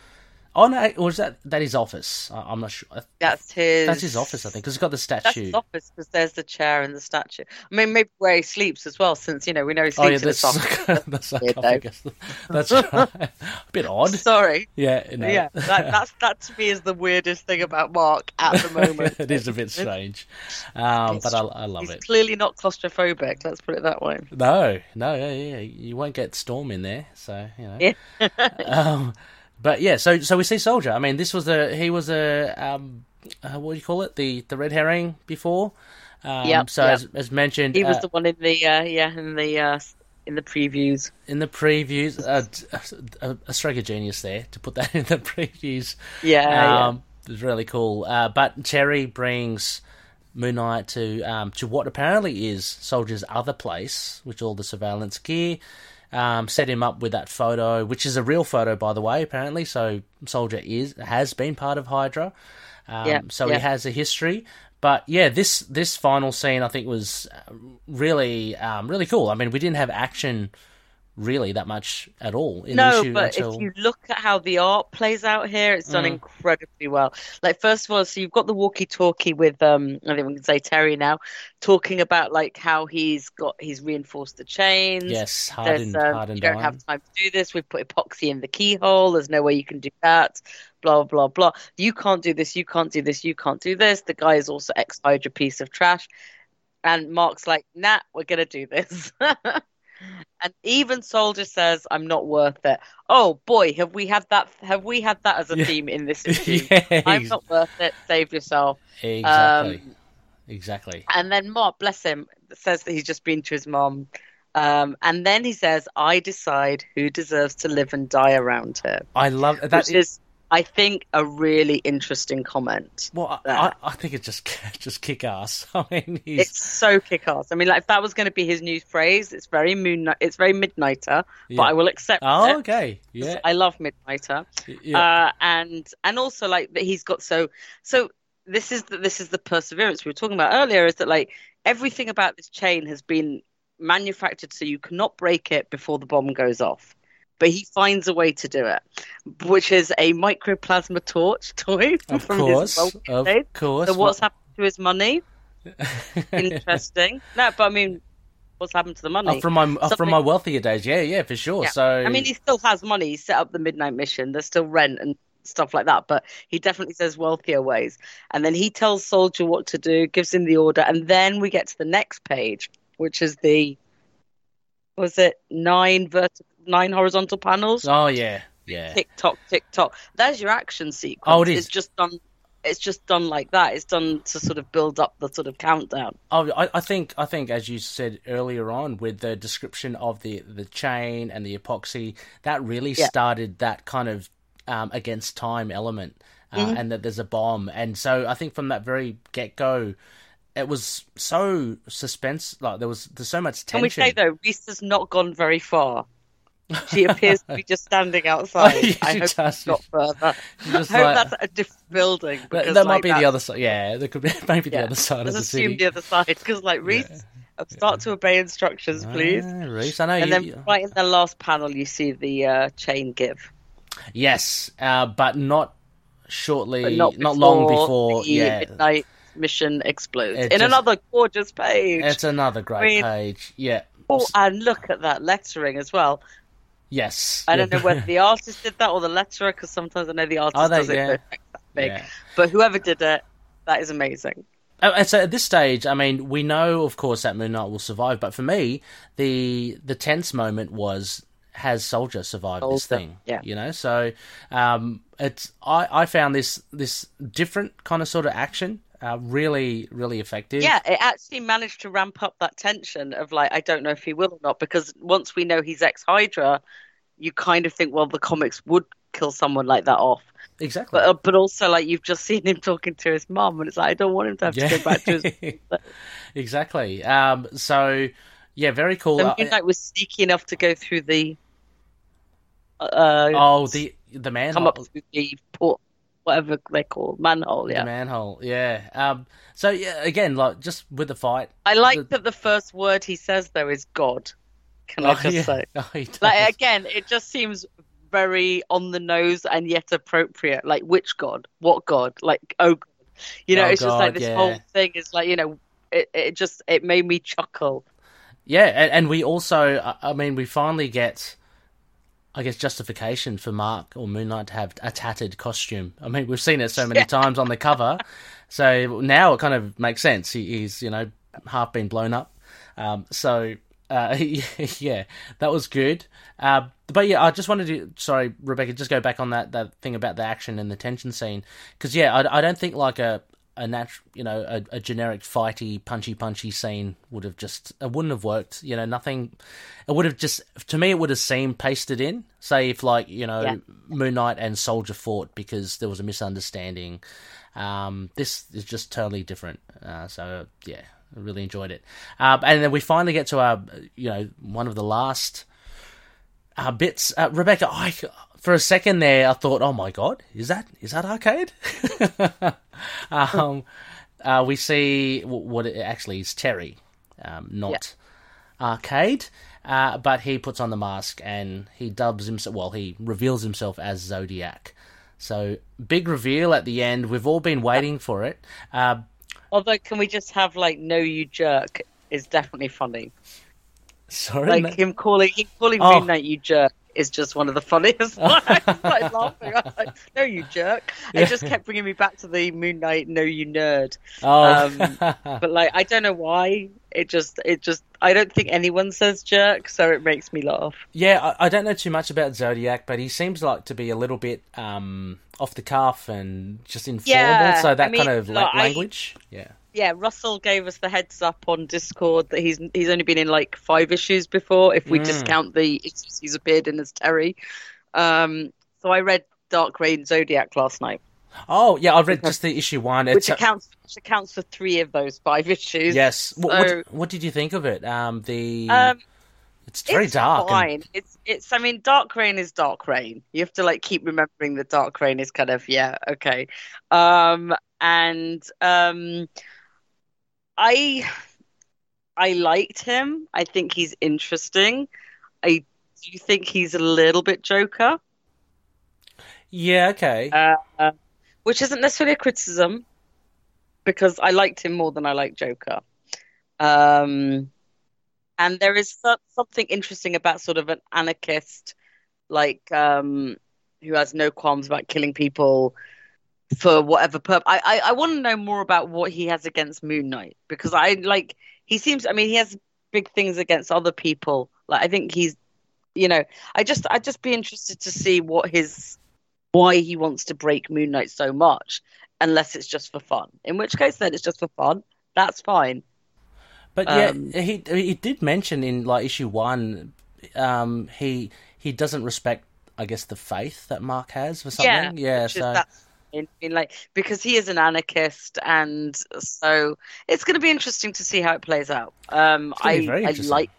oh no, or is that that his office? I, I'm not sure. That's his That's his office, I think, because he's got the that's statue. his office because there's the chair and the statue I mean maybe where he sleeps as well since you know we know he Oh yeah, sleeps in that's the sarcophagus. That's right. a bit odd. sorry Yeah, no. yeah that, that's that to me is the weirdest thing about Mark at the moment it is a bit strange, um, but I, I love he's it. clearly not claustrophobic let's put it that way No, no, yeah, yeah, you won't get Storm in there, so you know. Yeah. um, but yeah, so so we see Soldier. I mean, this was a he was a um, uh, what do you call it? The the red herring before. Um, Yep, So yep. as as mentioned, He was uh, the one in the uh, yeah in the uh, in the previews. in the previews, a, a stroke of genius there to put that in the previews. Yeah, um, it was really cool. Uh, but Cherry brings Moon Knight to um, to what apparently is Soldier's other place, which all the surveillance gear. Um, set him up with that photo, which is a real photo, by the way. Apparently, so Soldier is has been part of Hydra, um, Yeah, so yeah. he has a history. But yeah, this this final scene I think was really um, really cool. I mean, we didn't have action really that much at all. In no, issue but until... if you look at how the art plays out here, it's done Mm. incredibly well. Like first of all, so you've got the walkie-talkie with um, I think we can say Terry now, talking about like how he's got he's reinforced the chains. yes, hardened, um, hardened you don't iron. have time to do this. We've put epoxy in the keyhole. There's no way you can do that. Blah blah blah. You can't do this. You can't do this. You can't do this. The guy is also ex Hydra piece of trash. And Mark's like, nah, we're gonna do this. and even Soldier says, I'm not worth it. Oh boy, have we had that? Have we had that as a theme in this issue? yeah, I'm not worth it. Save yourself. exactly, Um, exactly. and then Mark, bless him, says that he's just been to his mom. Um, and then he says, I decide who deserves to live and die around here. I love that. Which is, I think, a really interesting comment. well, I, I, think it's just just kick ass. I mean, he's It's so kick ass. I mean, like, if that was going to be his new phrase, it's very moon, it's very midnighter, yeah. but I will accept oh, it. okay, yeah, I love midnighter. yeah. uh, and and also like that he's got so so this is the, this is the perseverance we were talking about earlier is that like everything about this chain has been manufactured so you cannot break it before the bomb goes off but he finds a way to do it which is a microplasma torch toy of from course, his of days. course. so what's happened to his money interesting no but i mean what's happened to the money Oh, from my oh, from my wealthier days, yeah, yeah, for sure. Yeah. So I mean, he still has money. He set up the midnight mission. There's still rent and stuff like that, but he definitely says wealthier ways. And then he tells Soldier what to do, gives him the order, and then we get to the next page, which is the was it nine vertical, nine horizontal panels? oh yeah, yeah. Tick tock, tick tock. There's your action sequence. Oh, it is. It's just done. It's just done like that. It's done to sort of build up the sort of countdown. Oh, I, I think I think as you said earlier on with the description of the the chain and the epoxy, that really Yeah. started that kind of um, against time element, uh, Mm-hmm. and that there's a bomb, and so I think from that very get go, it was so suspense. Like there was there's so much tension. Can we say though, Reese has not gone very far. She appears to be just standing outside. I hope does. she's not further. I hope like- that's a different building. because, that might like, be the other side. Yeah, there could be maybe the other side Let's of the assume city. the other side because, like, Reese, start to obey instructions, please. Ah, Reese, I know and you. then right in the last panel, you see the uh, chain give, Yes, uh, but not shortly, but not, not long before before. the Yeah, midnight mission explodes. It in just- another gorgeous page. it's another great I mean- page. Yeah. Oh, and look at that lettering as well. Yes. I don't know whether the artist did that or the letterer, because sometimes I know the artist Oh, they- does it yeah. but that big. Yeah. But whoever did it, that is amazing. Oh, and so at this stage, I mean, we know, of course, that Moon Knight will survive. But for me, the the tense moment was has Soldier survived this thing? yeah. You know, so um, it's I I found this this different kind of sort of action uh, really really effective. Yeah, it actually managed to ramp up that tension of like, I don't know if he will or not, because once we know he's ex Hydra, you kind of think, well, the comics would kill someone like that off. exactly. But uh, but also like you've just seen him talking to his mum, and it's like I don't want him to have to go back to his. exactly. Um, so yeah, very cool. So Uh, Moon was sneaky enough to go through the. Uh, oh, the the manhole. come up through the port, whatever they call manhole. Yeah, manhole, yeah. Um, so yeah, again, like just with the fight. I like the- that the first word he says though is God. Can I Oh, just yeah. say? Oh, he does. Like again, it just seems very on the nose and yet appropriate. Like which God? What God? Like oh God. You know, Oh, it's just like this yeah. whole thing is like, you know, it, it just it made me chuckle. Yeah, and, and we also, I- I mean, we finally get, I guess, justification for Mark or Moon Knight to have a tattered costume. I mean, we've seen it so many times on the cover, so now it kind of makes sense. He, he's, you know, half been blown up. Um, so, uh, yeah, that was good. Uh, but yeah, I just wanted to, sorry, Rebecca, just go back on that, that thing about the action and the tension scene. Because, yeah, I, I don't think like a, a natural, you know, a, a generic fighty, punchy, punchy scene would have just, it wouldn't have worked. You know, nothing, it would have just, to me, it would have seemed pasted in. Say if, like, you know, Yeah. Moon Knight and Soldier fought because there was a misunderstanding. Um, this is just totally different. Uh, so, yeah, I really enjoyed it. Uh, and then we finally get to our, you know, one of the last uh, bits. Uh, Rebecca, I, for a second there, I thought, oh my god, is that is that arcade? um, uh, we see w- what it actually is Terry, um, not arcade. Uh, but he puts on the mask and he dubs himself. Well, he reveals himself as Zodiac. So big reveal at the end. We've all been waiting for it. Uh, Although, can we just have like "No, you jerk" is definitely funny. sorry, Like no- him calling him calling Oh. Moon "you jerk" is just one of the funniest. I started laughing. I was like, "No, you jerk!" It just kept bringing me back to the Moon Knight "No, you nerd." oh, um, But like, I don't know why. It just, it just. I don't think anyone says jerk, so it makes me laugh. yeah, I, I don't know too much about Zodiac, but he seems like to be a little bit um, off the cuff and just informal. Yeah, so that I mean, kind of la- look, I- language, yeah. Yeah, Russell gave us the heads up on Discord that he's he's only been in like five issues before, if we Mm. discount the issues he's appeared in as Terry. Um, so I read Dark Reign Zodiac last night, Oh, yeah, I've read just the issue one. which It's a- accounts which accounts for three of those five issues. yes. What, So- what, what did you think of it? Um, the Um, it's very it's dark. and- Fine. It's it's. I mean, Dark Reign is Dark Reign. You have to like keep remembering that Dark Reign is kind of yeah okay. Um, and um, I I liked him. I think he's interesting. I do think he's a little bit Joker, yeah, okay. uh, which isn't necessarily a criticism because I liked him more than I like Joker. Um, and there is something interesting about sort of an anarchist, like um, who has no qualms about killing people for whatever purpose. I, I, I want to know more about what he has against Moon Knight because I like he seems. I mean, he has big things against other people. Like I think he's, you know, I just I'd just be interested to see what his why he wants to break Moon Knight so much, unless it's just for fun. In which case, then it's just for fun. That's fine. But yeah, Um, he he did mention in like issue one, um, he he doesn't respect, I guess, the faith that Mark has for something. Yeah, is- so that's in, in like because he is an anarchist, and so it's going to be interesting to see how it plays out. Um, I I like,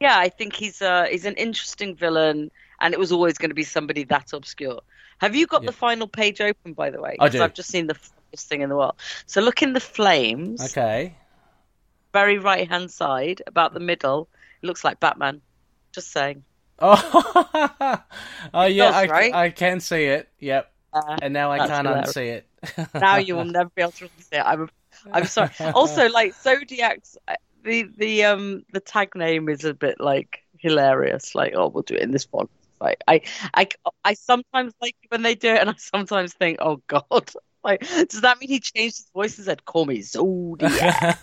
yeah, I think he's uh he's an interesting villain, and it was always going to be somebody that obscure. Have you got Yeah. the final page open, by the way? I do. I've just seen the funniest thing in the world. So look in the flames, okay. very right hand side, about the middle. It looks like Batman. Just saying. Oh, oh yeah, does, I, right? I can see it. Yep, and now I can't unsee it. now you will never be able to see it. I'm, I'm sorry. Also, like Zodiac's, uh, the the um the tag name is a bit like hilarious. Like, oh, we'll do it in this font. Like, I I I sometimes like when they do it, and I sometimes think, oh God, like, does that mean he changed his voice and said, "Call me Zodiac"?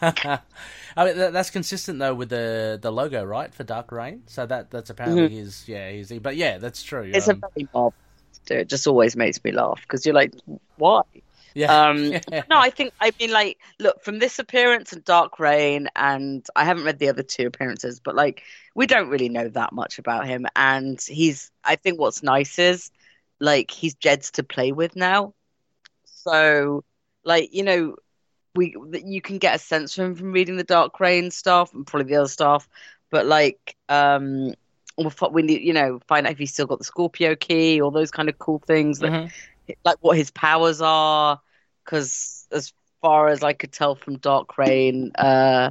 I mean, that, that's consistent though with the the logo, right, for Dark Reign. So that that's apparently his. Yeah, his. But yeah, that's true. Mm-hmm. it's um, a very do. It just always makes me laugh because you're like, why? yeah. Um, no, I think I mean like look from this appearance and Dark Reign, and I haven't read the other two appearances, but like we don't really know that much about him, and he's. I think what's nice is like he's Jed's to play with now, so like you know we you can get a sense from him from reading the Dark Reign stuff and probably the other stuff, but like um. We'll, we need, you know, find out if he's still got the Scorpio key, all those kind of cool things that Mhm. like what his powers are because as far as i could tell from dark reign uh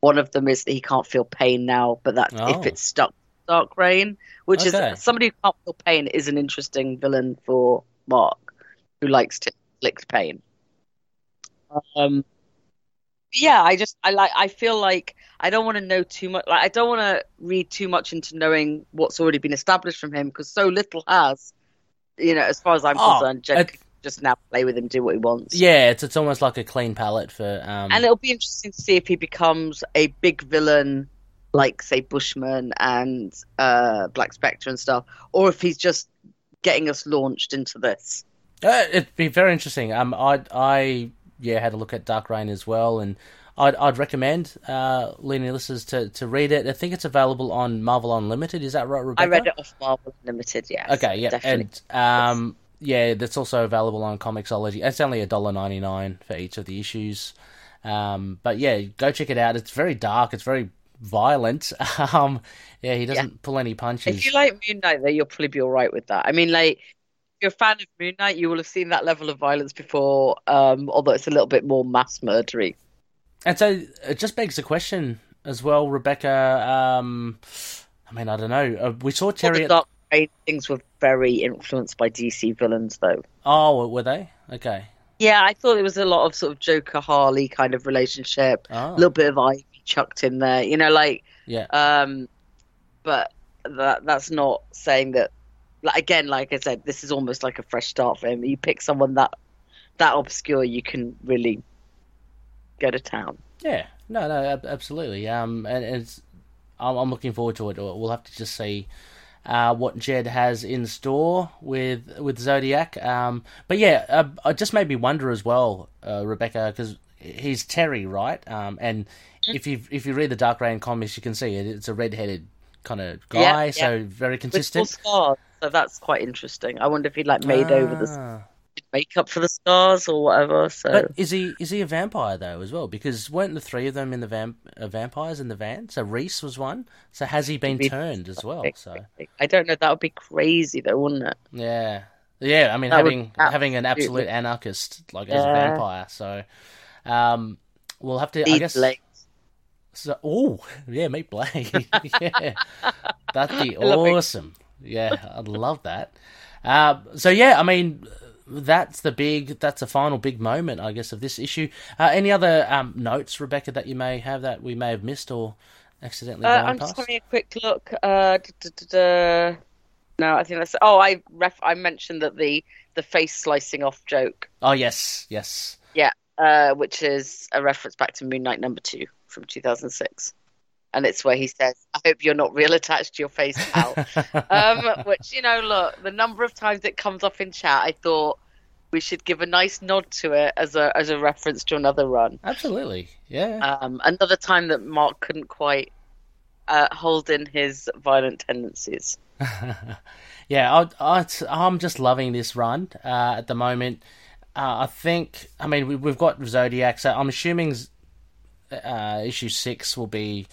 one of them is that he can't feel pain now but that Oh. if it's stuck dark reign which Okay. is somebody who can't feel pain is an interesting villain for mark who likes to inflict pain um yeah i just i like i feel like i don't want to know too much like i don't want to read too much into knowing what's already been established from him because so little has you know as far as i'm Oh, concerned it- just now play with him do what he wants Yeah, it's it's almost like a clean palette for. Um, and it'll be interesting to see if he becomes a big villain like say bushman and uh black spectre and stuff or if he's just getting us launched into this Uh, it'd be very interesting. Um, I I yeah had a look at Dark Reign as well, and I'd I'd recommend uh Loony listeners to to read it. I think it's available on Marvel Unlimited. Is that right, Rebecca? i read it off marvel Unlimited. yes Okay, yeah, definitely and um, yeah, that's also available on Comixology. It's only a dollar ninety nine for each of the issues. Um, but yeah, go check it out. It's very dark. It's very violent. Um, yeah, he doesn't pull any punches. If you like Moon Knight, though, you'll probably be all right with that. I mean, like, you're a fan of Moon Knight, you will have seen that level of violence before, um, although it's a little bit more mass murdery. And so it just begs the question as well, Rebecca. Um, I mean, I don't know. Uh, we saw Terry. At... Dark Reign things were very influenced by DC villains, though. Oh, were they? Okay. Yeah, I thought it was a lot of sort of Joker Harley kind of relationship. Oh. A little bit of Ivy chucked in there, you know, like. Yeah. Um, but that that's not saying that. Like again, like I said, this is almost like a fresh start for him. You pick someone that that obscure, you can really go to town. Yeah. No, no, absolutely. Um, and, it's, I'm, I'm looking forward to it. We'll have to just see uh, what Jed has in store with with Zodiac. Um, but yeah, uh, it just made me wonder as well, uh, Rebecca, because he's Terry, right? Um, and if you if you read the Dark Reign comics, you can see it. It's a red-headed kind of guy, Yeah, yeah. so very With full consistent. scars, so that's quite interesting. I wonder if he like made over the Ah. makeup for the scars or whatever. So But is he is he a vampire though as well? Because weren't the three of them in the vamp uh, vampires in the van? So Reese was one. So has he been turned as well? So I don't know. That would be crazy, though, wouldn't it? yeah, yeah. I mean, That having having an absolute anarchist like as a vampire. So um, we'll have to. I Heath guess. Ledger. So, oh yeah, meet Blade. yeah, that'd be awesome. Yeah, I'd love that. Uh, so yeah, I mean, that's the big, that's the final big moment, I guess, of this issue. Uh, any other um, notes, Rebecca, that you may have that we may have missed or accidentally Uh, I'm past? just having a quick look. Uh. No, I think that's. Oh, I ref. I mentioned that the the face slicing off joke, Oh yes, yes. Yeah. Uh, which is a reference back to Moon Knight number two from 2006, and it's where he says, "I hope you're not real attached to your face, pal." um, which you know, look, the number of times it comes up in chat, I thought we should give a nice nod to it as a as a reference to another run. Absolutely, yeah. Um, another time that Mark couldn't quite uh, hold in his violent tendencies. yeah, I, I, I'm just loving this run uh, at the moment. Uh, I think, I mean, we, we've got Zodiac, so I'm assuming uh, issue six will be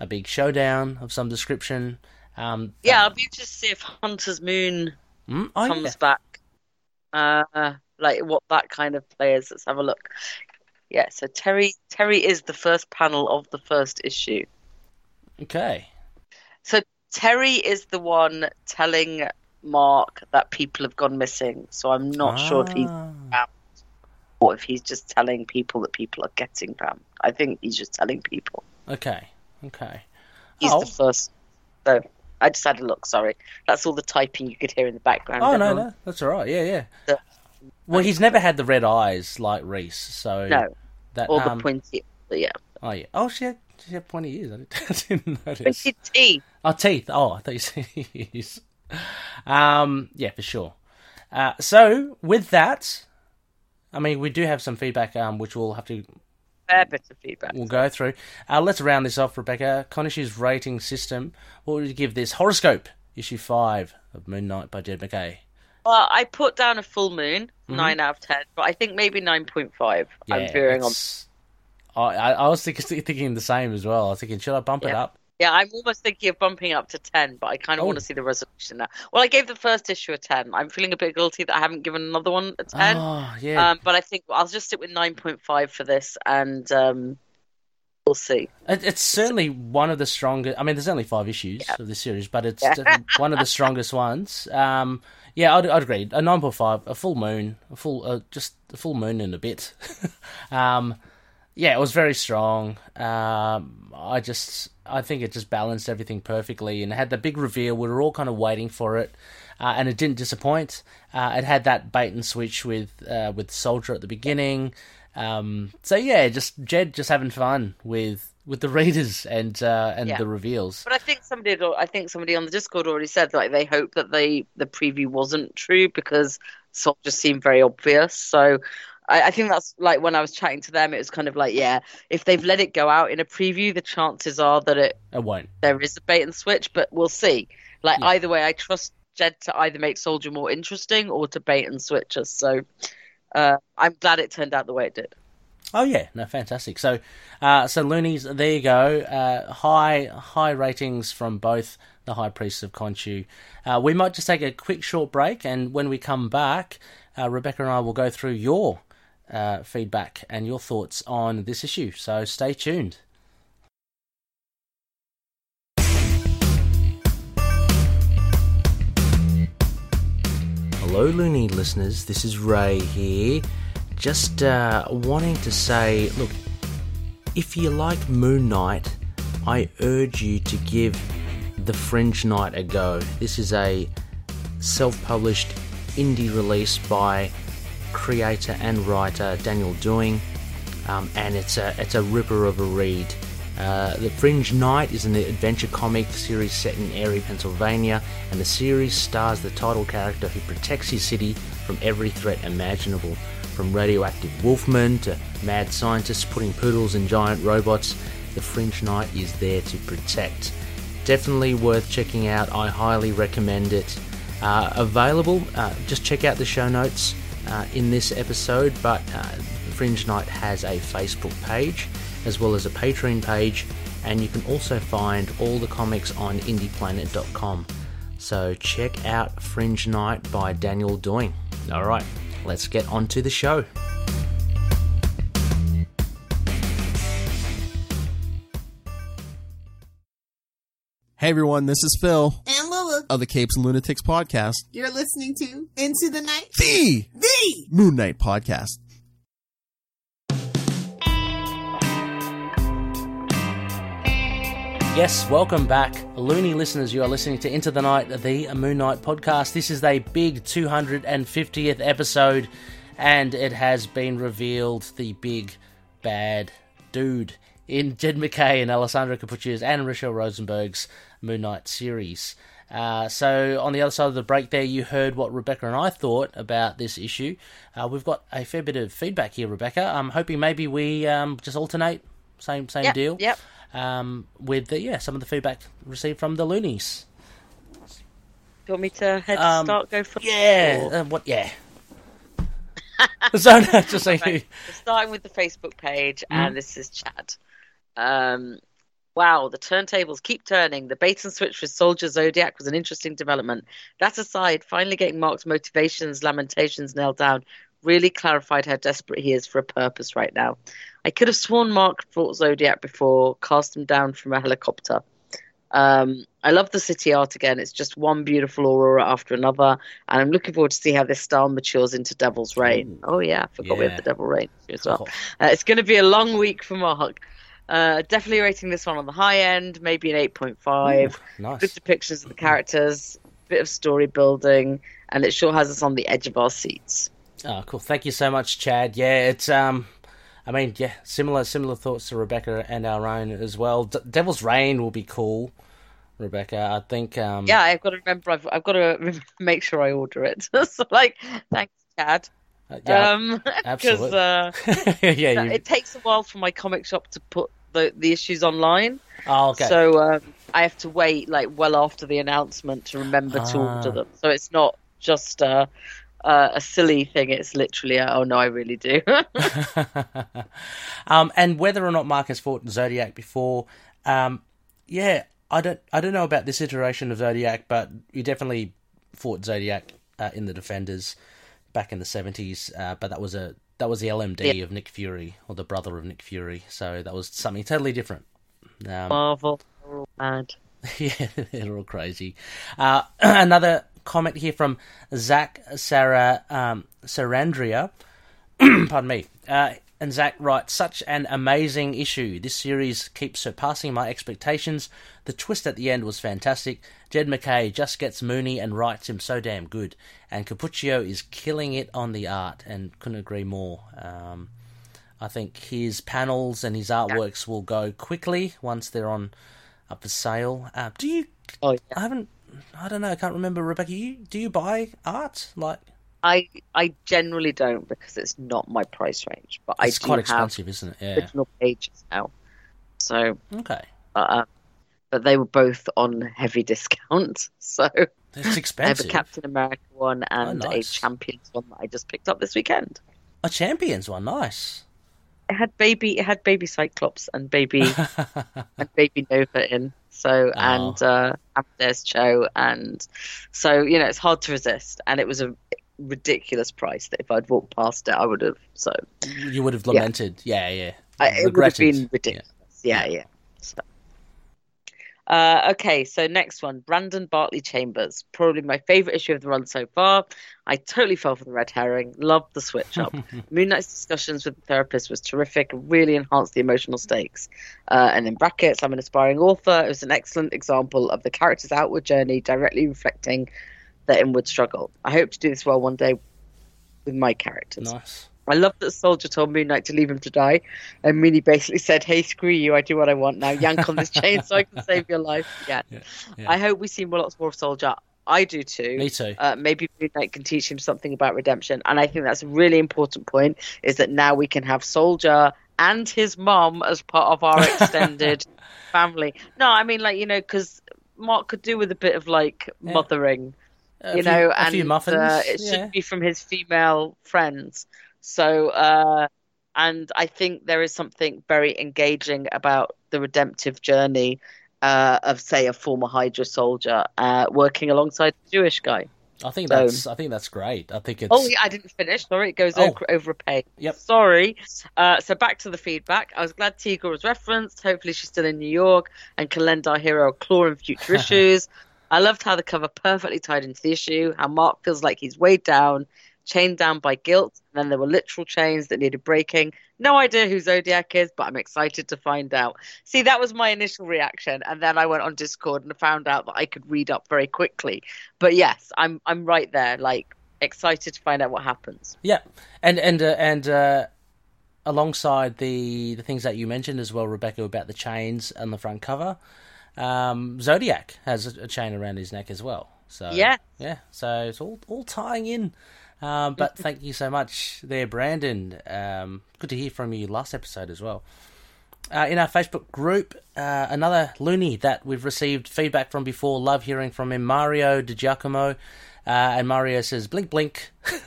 a big showdown of some description. Um, Yeah, I'll be interested to see if Hunter's Moon mm, oh, comes yeah. back. Uh, like what that kind of plays. Let's have a look. Yeah, so Terry Terry is the first panel of the first issue. Okay. So Terry is the one telling Mark that people have gone missing. So I'm not sure if he's Ah, or if he's just telling people that people are getting found. I think he's just telling people. Okay. Okay. He's Oh. the first. So I just had a look. Sorry, that's all the typing you could hear in the background. Oh no, no, that's all right. Yeah, yeah. Yeah. Well, he's never had the red eyes like Reese, so No, that or the um, pointy. Yeah, oh yeah. Oh, she had she had pointy ears. I didn't, I didn't notice. pointy teeth. Oh, teeth. Oh, I thought you said ears. Um, yeah, for sure. Uh, so with that, I mean, we do have some feedback, um, which we'll have to Fair bit of feedback. we'll go through. Uh, let's round this off, Rebecca. Khonshu's rating system. What would you give this horoscope? Issue five of Moon Knight by Jed MacKay. Well, I put down a full moon, nine out of ten, but I think maybe nine point five. I'm veering on. I, I, was thinking, thinking the same as well. I was thinking, should I bump it up? Yeah, I'm almost thinking of bumping up to ten, but I kind of Oh. want to see the resolution now. Well, I gave the first issue a ten. I'm feeling a bit guilty that I haven't given another one a ten. Oh, yeah. Um, but I think I'll just stick with nine point five for this, and um, we'll see. It, it's certainly one of the strongest. I mean, there's only five issues Yeah. of this series, but it's Yeah. one of the strongest ones. Um, yeah, I'd, I'd agree. A nine point five, a full moon, a full, uh, just a full moon and a bit. um, yeah, it was very strong. Um, I just, I think it just balanced everything perfectly, and had the big reveal. We were all kind of waiting for it, uh, and it didn't disappoint. Uh, it had that bait and switch with uh, with Soldier at the beginning. Um, so yeah, just Jed just having fun with with the readers and uh, and Yeah. the reveals. But I think somebody, had, I think somebody on the Discord already said like they hope that they the preview wasn't true because Soldier seemed very obvious. So I, I think that's like when I was chatting to them, it was kind of like, yeah, if they've let it go out in a preview, the chances are that it It won't. there is a bait and switch, but we'll see. Like Yeah. either way, I trust Jed to either make Soldier more interesting or to bait and switch us. So uh, I'm glad it turned out the way it did. Oh yeah, no, fantastic. So, uh, so Loonies, there you go. Uh, high high ratings from both the High Priests of Khonshu. Uh, we might just take a quick short break, and when we come back, uh, Rebecca and I will go through your uh, feedback and your thoughts on this issue. So stay tuned. Hello, Loony listeners. This is Ray here. Just uh, wanting to say look, if you like Moon Knight, I urge you to give The Fringe Knight a go. This is a self published indie release by creator and writer Daniel Doing, um, and it's a, it's a ripper of a read. Uh, the Fringe Knight is an adventure comic series set in Erie, Pennsylvania, and the series stars the title character who protects his city from every threat imaginable. From radioactive wolfmen to mad scientists putting poodles in giant robots, the Fringe Knight is there to protect. Definitely worth checking out. I highly recommend it. Uh, available, uh, just check out the show notes uh, in this episode. But uh, Fringe Knight has a Facebook page as well as a Patreon page, and you can also find all the comics on indieplanet.com. So check out Fringe Knight by Daniel Doing. All right, let's get on to the show. Hey everyone, this is Phil of the Capes and Lunatics podcast, you're listening to Into the Night. the The Moon Knight podcast. Yes, welcome back. loony listeners, you are listening to Into the Night, the Moon Knight podcast. This is a big 250th episode, and it has been revealed the big bad dude in Jed MacKay and Alessandro Cappuccio's and Rachelle Rosenberg's Moon Knight series. Uh, so, on the other side of the break, there you heard what Rebecca and I thought about this issue. Uh, we've got a fair bit of feedback here, Rebecca. I'm hoping maybe we um, just alternate, same same Yep, deal Yep. um, with the, yeah some of the feedback received from the loonies. Do you want me to head Um, start go for Yeah, uh, what? Yeah. so no, just saying. Right. Starting with the Facebook page, and this is Chad. Um, wow, the turntables keep turning. The bait and switch with Soldier Zodiac was an interesting development. That aside, finally getting Mark's motivations, lamentations nailed down really clarified how desperate he is for a purpose right now. I could have sworn Mark fought Zodiac before, cast him down from a helicopter. Um, I love the city art again. It's just one beautiful aurora after another, and I'm looking forward to see how this style matures into Devil's Reign. Oh yeah, I forgot we Yeah. have the Devil Reign as well. Uh, it's going to be a long week for Mark. Uh, definitely rating this one on the high end, maybe an 8.5. Nice. Good depictions of the characters, bit of story building, and it sure has us on the edge of our seats. Oh, cool. Thank you so much, Chad. Yeah, it's um, I mean, yeah, similar similar thoughts to Rebecca and our own as well. D- Devil's Reign will be cool, Rebecca. I think. Um, Yeah, I've got to remember. I've, I've got to make sure I order it. so, like, thanks, Chad. uh, yeah, um, absolutely. uh, yeah. You, it takes a while for my comic shop to put the, the issues online. oh, okay. So um, I have to wait like well after the announcement to remember to Ah. order them. So it's not just uh, uh, a silly thing. It's literally, a, oh no, I really do. um, and whether or not Mark has fought Zodiac before, um, yeah, I don't, I don't know about this iteration of Zodiac, but you definitely fought Zodiac uh, in the Defenders back in the seventies. Uh, but that was a that was the LMD Yeah. of Nick Fury or the brother of Nick Fury, so that was something totally different. Um, Marvel, they're all mad. yeah, they're all crazy. Uh, another comment here from Zach Sarah um, Sarandria. Pardon me. Uh, and Zach writes, such an amazing issue. This series keeps surpassing my expectations. The twist at the end was fantastic. Jed MacKay just gets Mooney and writes him so damn good. And Cappuccio is killing it on the art, and couldn't agree more. Um, I think his panels and his artworks will go quickly once they're on up for sale. Uh, do you? Oh yeah. I haven't. I don't know. I can't remember. Rebecca, you do you buy art? Like I I generally don't because it's not my price range, but it's I do quite have expensive, isn't it? Yeah. original pages now. So, Okay. uh, but they were both on heavy discount. So It's I have a. Captain America one and Oh, nice. a Champions one that I just picked up this weekend. A champions one, nice. It had baby, it had baby Cyclops and baby and baby Nova in. So Oh. and uh, Amadeus Cho and so you know it's hard to resist. And it was a ridiculous price that if I'd walked past it, I would have. So you would have lamented. Yeah, yeah. I, it would have been ridiculous. Yeah, yeah. So, Uh, okay, so next one, Brandon Bartley Chambers, probably my favorite issue of the run so far. I totally fell for the red herring, loved the switch up. Moon Knight's discussions with the therapist was terrific, really enhanced the emotional stakes. Uh, and in brackets, I'm an aspiring author. It was an excellent example of the character's outward journey directly reflecting their inward struggle. I hope to do this well one day with my characters. Nice. I love that Soldier told Moon Knight to leave him to die, and Mooney basically said, "Hey, screw you! I do what I want now. Yank on this chain so I can save your life." Yeah. Yeah, yeah. I hope we see more, lots more of Soldier. I do too. Me too. Uh, maybe Moon Knight can teach him something about redemption, and I think that's a really important point. Is that now we can have Soldier and his mom as part of our extended family? No, I mean like you know because Mark could do with a bit of like Yeah. mothering A you few- know, a and few muffins. uh, it yeah. should be from his female friends. So, uh, and I think there is something very engaging about the redemptive journey uh, of, say, a former Hydra soldier uh, working alongside a Jewish guy. I think that's I think that's great. I think it's Oh, yeah, I didn't finish. Sorry, it goes Oh. over, over a page. Yep. Sorry. Uh, so back to the feedback. I was glad Tigra was referenced. Hopefully, she's still in New York and can lend our hero a claw in future issues. I loved how the cover perfectly tied into the issue. How Mark feels like he's weighed down, chained down by guilt. And then there were literal chains that needed breaking. No idea who Zodiac is, but I'm excited to find out. See, that was my initial reaction, and then I went on Discord and found out that I could read up very quickly. But yes, I'm I'm right there, like excited to find out what happens. Yeah, and and uh, and uh, alongside the the things that you mentioned as well, Rebecca, about the chains on the front cover, um, Zodiac has a, chain around his neck as well. So Yeah. yeah. So it's all all tying in. Um, but thank you so much there, Brandon. Um, good to hear from you last episode as well. Uh, in our Facebook group, uh, another loony that we've received feedback from before. Love hearing from him, Mario Di Giacomo. Uh, and Mario says, blink, blink.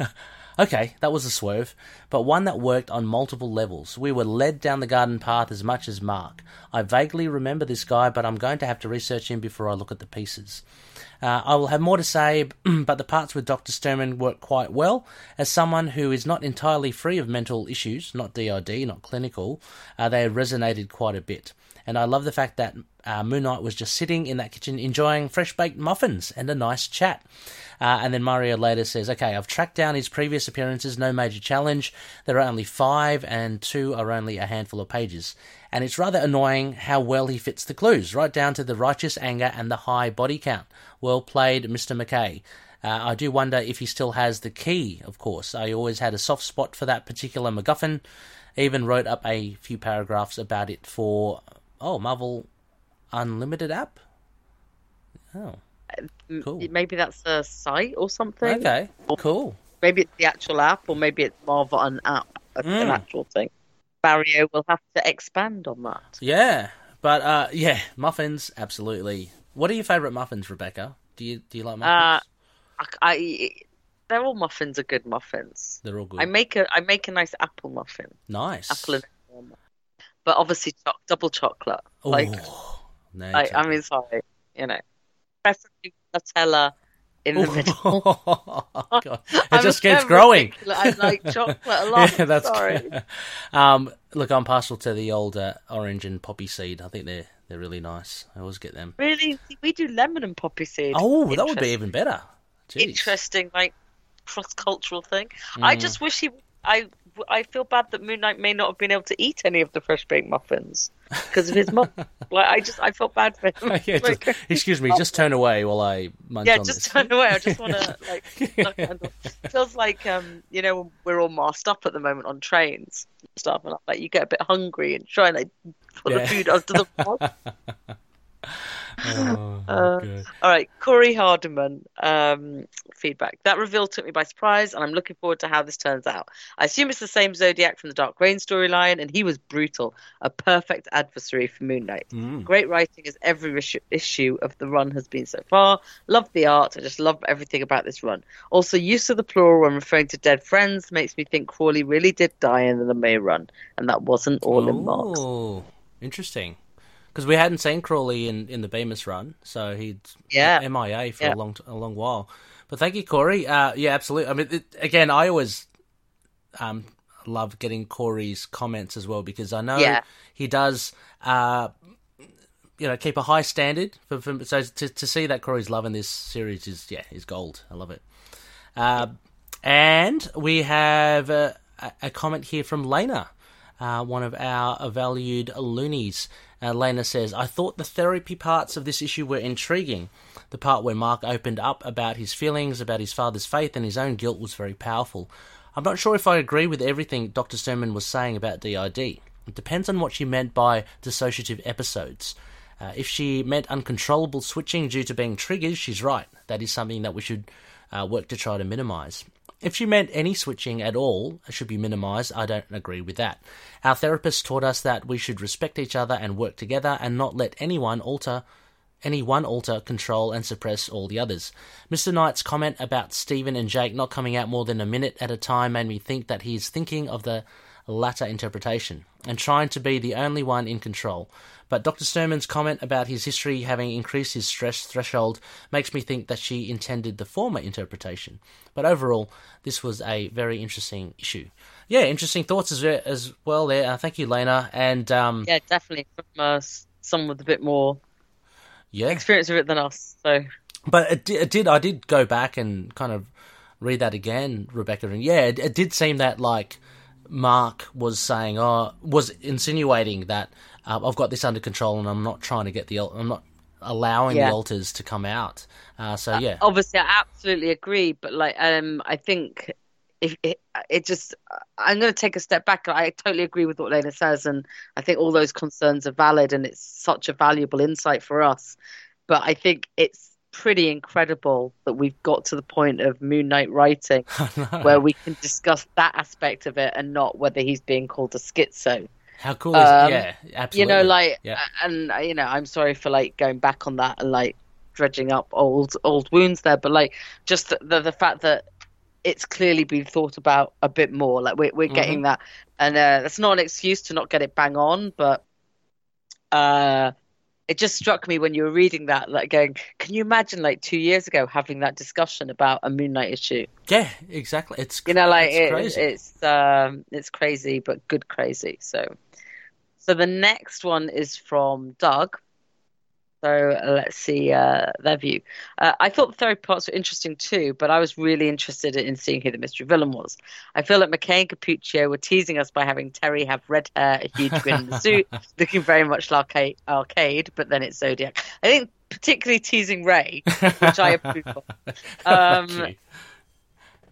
okay, that was a swerve, but one that worked on multiple levels. We were led down the garden path as much as Mark. I vaguely remember this guy, but I'm going to have to research him before I look at the pieces. Uh, I will have more to say, but the parts with Dr. Sturman work quite well. As someone who is not entirely free of mental issues, not DID, not clinical, uh, they resonated quite a bit. And I love the fact that uh, Moon Knight was just sitting in that kitchen enjoying fresh baked muffins and a nice chat. Uh, and then Mario later says, Okay, I've tracked down his previous appearances, no major challenge. There are only five, and two are only a handful of pages. And it's rather annoying how well he fits the clues, right down to the righteous anger and the high body count. Well played, Mr. MacKay. Uh, I do wonder if he still has the key, of course. I always had a soft spot for that particular MacGuffin. Even wrote up a few paragraphs about it for, oh, Marvel Unlimited app? Oh, Cool. Maybe that's a site or something. okay, cool. Maybe it's the actual app, or maybe it's Marvel an app, an Mm. actual thing. Barrio will have to expand on that. Yeah, but uh, yeah, muffins, absolutely. What are your favourite muffins, Rebecca? Do you do you like muffins? I, I, they're all muffins are good muffins. They're all good. I make a I make a nice apple muffin, nice. apple and. But obviously cho- double chocolate. Like, no I, I mean, sorry, you know, preferably Nutella in the middle. Oh, God. It I'm just keeps growing. ridiculous. I like chocolate a lot. yeah, that's sorry. Um, look, I'm partial to the old uh, orange and poppy seed. I think they're they're really nice. I always get them. Really, we do lemon and poppy seed. Oh, that would be even better. Jeez. interesting, like cross cultural thing. I Mm. just wish he. I I feel bad that Moon Knight may not have been able to eat any of the fresh baked muffins because of his mum. like I just I felt bad for him. yeah, just, excuse me, just turn away while I munch yeah, on just this. turn away. I just want to like. it feels like um you know we're all masked up at the moment on trains and stuff, and like you get a bit hungry and try and like put Yeah. the food under the mask. Oh, Uh. All right, Corey Hardiman um, feedback. That reveal took me by surprise, and I'm looking forward to how this turns out. I assume it's the same Zodiac from the Dark Reign storyline, and he was brutal, a perfect adversary for Moon Knight. Mm. Great writing as every issue, issue of the run has been so far. Love the art. I just love everything about this run. Also, use of the plural when referring to dead friends makes me think Crawley really did die in the May run, and that wasn't all in Mark's. Oh, interesting. Because we hadn't seen Crawley in, in the Bemis run, so he'd Yeah. MIA for Yeah. a long a long while. But thank you, Corey. Uh, yeah, absolutely. I mean, it, again, I always um, love getting Corey's comments as well because I know Yeah. he does. Uh, you know keep a high standard for, for so to to see that Corey's loving this series is yeah is gold. I love it. Uh, and we have a, a comment here from Lena, uh, one of our valued loonies. Uh, Lena says, I thought the therapy parts of this issue were intriguing. The part where Mark opened up about his feelings, about his father's faith, and his own guilt was very powerful. I'm not sure if I agree with everything Dr. Sturman was saying about DID. It depends on what she meant by dissociative episodes. Uh, if she meant uncontrollable switching due to being triggered, she's right. That is something that we should uh, work to try to minimize. If she meant any switching at all it should be minimized, I don't agree with that. Our therapist taught us that we should respect each other and work together and not let anyone alter any one alter, control, and suppress all the others. Mr. Knight's comment about Stephen and Jake not coming out more than a minute at a time made me think that he is thinking of the latter interpretation and trying to be the only one in control. But Dr. Sturman's comment about his history having increased his stress threshold makes me think that she intended the former interpretation. But overall, this was a very interesting issue. Yeah, interesting thoughts as, as well there. Uh, thank you, Lena. And um, Yeah, definitely from uh, someone with a bit more yeah, experience with it than us. So But it, it did. I did go back and kind of read that again, Rebecca, and yeah, it, it did seem that like Mark was saying, oh, was insinuating that uh, I've got this under control and I'm not trying to get the, I'm not allowing Yeah. the alters to come out. Uh, so yeah, obviously, I absolutely agree. But like, um, I think if it, it just, I'm going to take a step back. I totally agree with what Lena says, and I think all those concerns are valid, and it's such a valuable insight for us. But I think it's pretty incredible that we've got to the point of Moon Knight writing where we can discuss that aspect of it and not whether he's being called a schizo. How cool is um, yeah, absolutely. You know, like, Yeah. and you know, I'm sorry for like going back on that and like dredging up old old wounds there, but like just the the, the fact that it's clearly been thought about a bit more. Like we're we're getting that, and uh, that's not an excuse to not get it bang on, but uh, it just struck me when you were reading that, like going, can you imagine like two years ago having that discussion about a Moon Knight issue? yeah, exactly. It's you know like it's it, crazy. it's um it's crazy but good crazy so so the next one is from doug so uh, let's see uh, their view. Uh, I thought the therapy parts were interesting too, but I was really interested in seeing who the mystery villain was. I feel like MacKay and Cappuccio were teasing us by having Terry have red hair, a huge grin in the suit, looking very much like arcade, arcade, but then it's Zodiac. I think particularly teasing Ray, which I approve of. Um.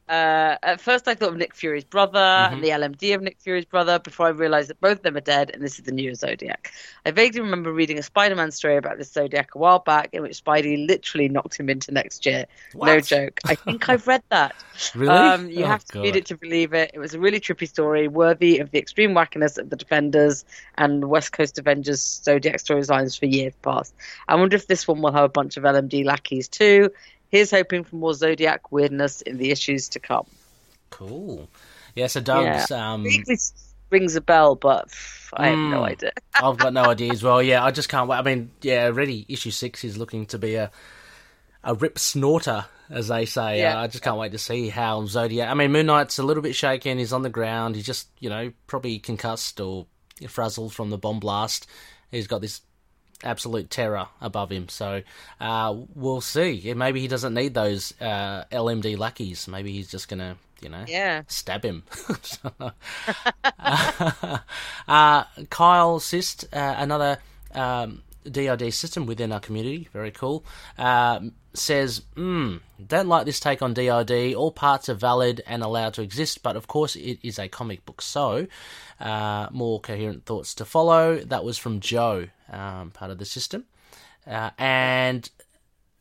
Uh, at first, I thought of Nick Fury's brother and the LMD of Nick Fury's brother before I realized that both of them are dead and this is the new Zodiac. I vaguely remember reading a Spider Man story about this Zodiac a while back in which Spidey literally knocked him into next year. No joke. I think I've read that. Really? Um, you Oh, have to read it to believe it. It was a really trippy story, worthy of the extreme wackiness of the Defenders and West Coast Avengers Zodiac storylines for years past. I wonder if this one will have a bunch of LMD lackeys too. Here's hoping for more Zodiac weirdness in the issues to come. Cool. Yeah, so Doug's um, Vaguely rings a bell, but I have no Mm. idea. I've got no idea as well. Yeah, I just can't wait. I mean, yeah, already issue six is looking to be a a rip snorter, as they say. Yeah. Uh, I just can't wait to see how Zodiac. I mean, Moon Knight's a little bit shaken. He's on the ground. He's just, you know, probably concussed or frazzled from the bomb blast. He's got this absolute terror above him. So uh, we'll see. Maybe he doesn't need those uh, LMD lackeys. Maybe he's just gonna, you know, Yeah. stab him. uh, Kyle Sist, uh, another um, DID system within our community, very cool, um, says, mm, Don't like this take on DID. All parts are valid and allowed to exist, but of course it is a comic book, so uh, more coherent thoughts to follow. That was from Joe, um, part of the system. Uh, and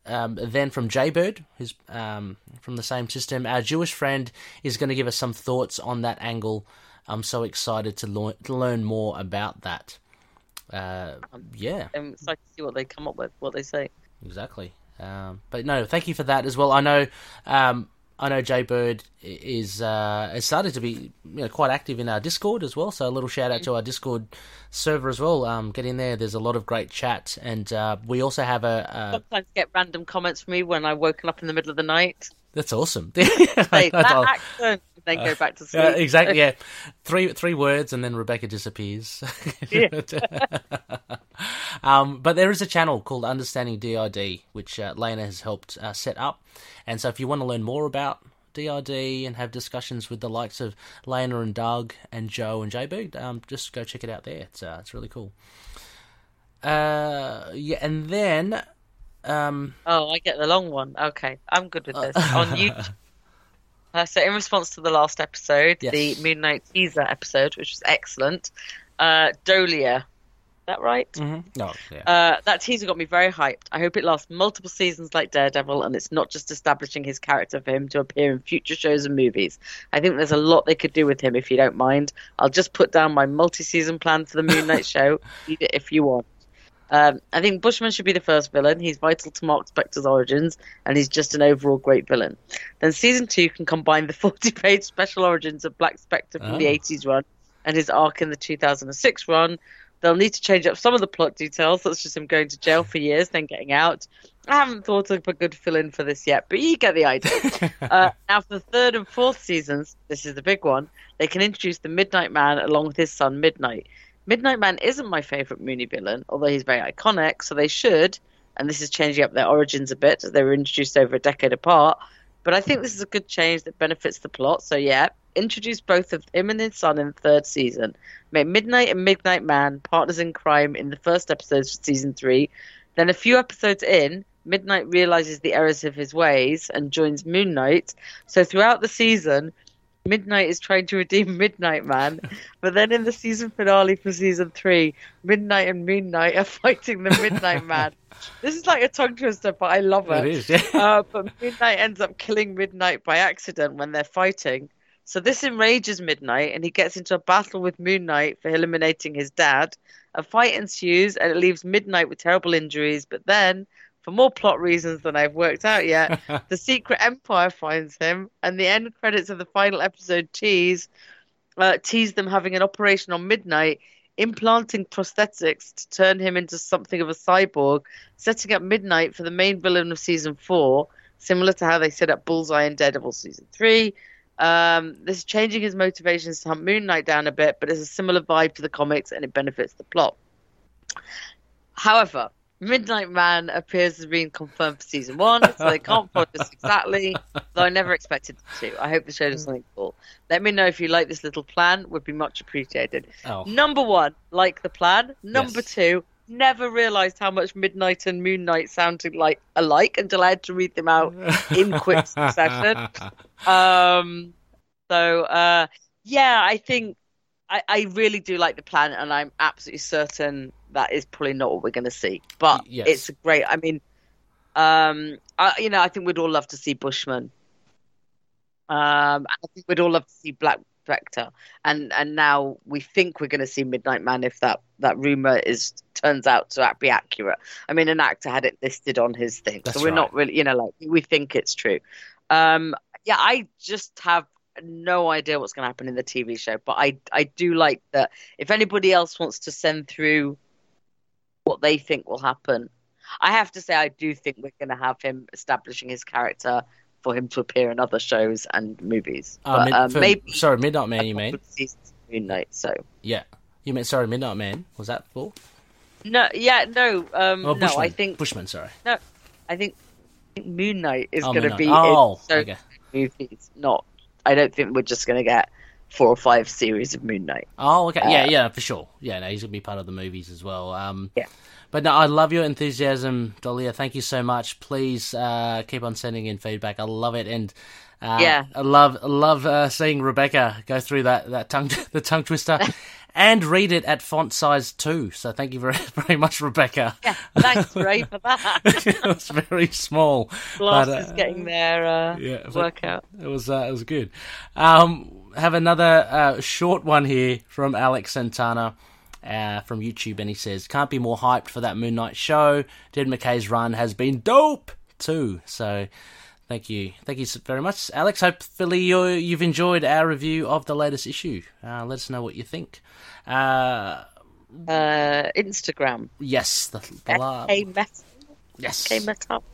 um, then from Jaybird, who's um, from the same system, our Jewish friend is going to give us some thoughts on that angle. I'm so excited to, learn to learn more about that. Uh, yeah, I'm excited to see what they come up with, what they say. exactly. Um, but no, thank you for that as well. I know, um, I know Jaybird is uh, has started to be you know, quite active in our Discord as well. So a little shout out to our Discord server as well. Um, get in there. There's a lot of great chat, and uh, we also have a. a Sometimes get random comments from me when I've woken up in the middle of the night. that's awesome. That I'll- accent. then go back to sleep. Yeah, exactly. Yeah, three three words, and then Rebecca disappears. um, but there is a channel called Understanding DID, which uh, Lena has helped uh, set up, and so if you want to learn more about DID and have discussions with the likes of Lena and Doug and Joe and JB, um, just go check it out there. It's uh, it's really cool. Uh, yeah, and then um, Oh, I get the long one. Okay, I'm good with this. On YouTube. Uh, so, in response to the last episode, Yes. the Moon Knight teaser episode, which was excellent, uh, Dolia, is that right? no, oh, yeah. Uh, that teaser got me very hyped. I hope it lasts multiple seasons like Daredevil, and it's not just establishing his character for him to appear in future shows and movies. I think there's a lot they could do with him if you don't mind. I'll just put down my multi-season plan for the Moon Knight show. Read it if you want. Um, I think Bushman should be the first villain. He's vital to Mark Spector's origins, and he's just an overall great villain. Then season two can combine the 40-page special origins of Black Spectre from the Oh. 80s run and his arc in the 2006 run. They'll need to change up some of the plot details, such as him going to jail for years, then getting out. I haven't thought of a good fill-in for this yet, but you get the idea. uh, now, for the third and fourth seasons, this is the big one. They can introduce the Midnight Man along with his son Midnight. Midnight Man isn't my favorite Mooney villain, although he's very iconic. So they should, and this is changing up their origins a bit they were introduced over a decade apart. But I think this is a good change that benefits the plot. So yeah, introduce both of him and his son in the third season. Make Midnight and Midnight Man partners in crime in the first episodes of season three. Then a few episodes in, Midnight realizes the errors of his ways and joins Moon Knight. So throughout the season, Midnight is trying to redeem Midnight Man, but then in the season finale for season three, Midnight and Moon Knight are fighting the Midnight Man. This is like a tongue twister, but I love it. it is. Yeah. Uh, but Midnight ends up killing Midnight by accident when they're fighting. So this enrages Midnight, and he gets into a battle with Moon Knight for eliminating his dad. A fight ensues, and it leaves Midnight with terrible injuries. But then, for more plot reasons than I've worked out yet, the Secret Empire finds him, and the end credits of the final episode tease uh, tease them having an operation on Midnight, implanting prosthetics to turn him into something of a cyborg, setting up Midnight for the main villain of season four, similar to how they set up Bullseye in Daredevil season three. Um, this is changing his motivations to hunt Moon Knight down a bit, but it's a similar vibe to the comics and it benefits the plot. However, Midnight Man appears as being confirmed for season one, so they can't this exactly, though I never expected them to. I hope the show does something cool. Let me know if you like this little plan, would be much appreciated. Oh. Number one, like the plan. Number Yes. two, never realised how much Midnight and Moon Knight sounded like alike until I had to read them out in quick succession. Um, so uh, yeah, I think I, I really do like the plan, and I'm absolutely certain that is probably not what we're going to see. But Yes. it's great. I mean, um, I, you know, I think we'd all love to see Bushman. Um, I think we'd all love to see Black Spectre, and and now we think we're going to see Midnight Man if that that rumor is turns out to be accurate. I mean, an actor had it listed on his thing, That's so we're not really, you know, like we think it's true. Um, yeah, I just have no idea what's going to happen in the TV show, but I I do like that. If anybody else wants to send through what they think will happen, I have to say I do think we're going to have him establishing his character for him to appear in other shows and movies. Uh, but mid- um, for- maybe sorry, Midnight Man. You mean? with seasons of Moon Knight. So Yeah. You meant sorry, Midnight Man. Was that for? no, yeah, no, um, Oh, no. I think Bushman. Sorry. No, I think Moon Knight is Oh, going to be Oh, in so okay. movies. Not, I don't think we're just going to get four or five series of Moon Knight. Oh, okay. Yeah, Uh, yeah, for sure. Yeah, no, he's gonna be part of the movies as well. Um, Yeah. But no, I love your enthusiasm, Dalia. Thank you so much. Please uh, keep on sending in feedback. I love it, and uh, Yeah. I love love uh, seeing Rebecca go through that that tongue the tongue twister, and read it at font size two. So thank you very very much, Rebecca. Yeah, thanks, Ray, for that. it was very small. Glass but, uh, getting their uh, yeah, workout. It was uh, it was good. Um, have another uh, short one here from Alex Santana uh, from YouTube, and he says, "Can't be more hyped for that Moon Knight show. Jed MacKay's run has been dope too." So. Thank you, thank you very much, Alex. Hopefully you you've enjoyed our review of the latest issue. Uh, let us know what you think. Uh, Uh, Instagram. yes, the, the la- K Metal. yes, K Metal.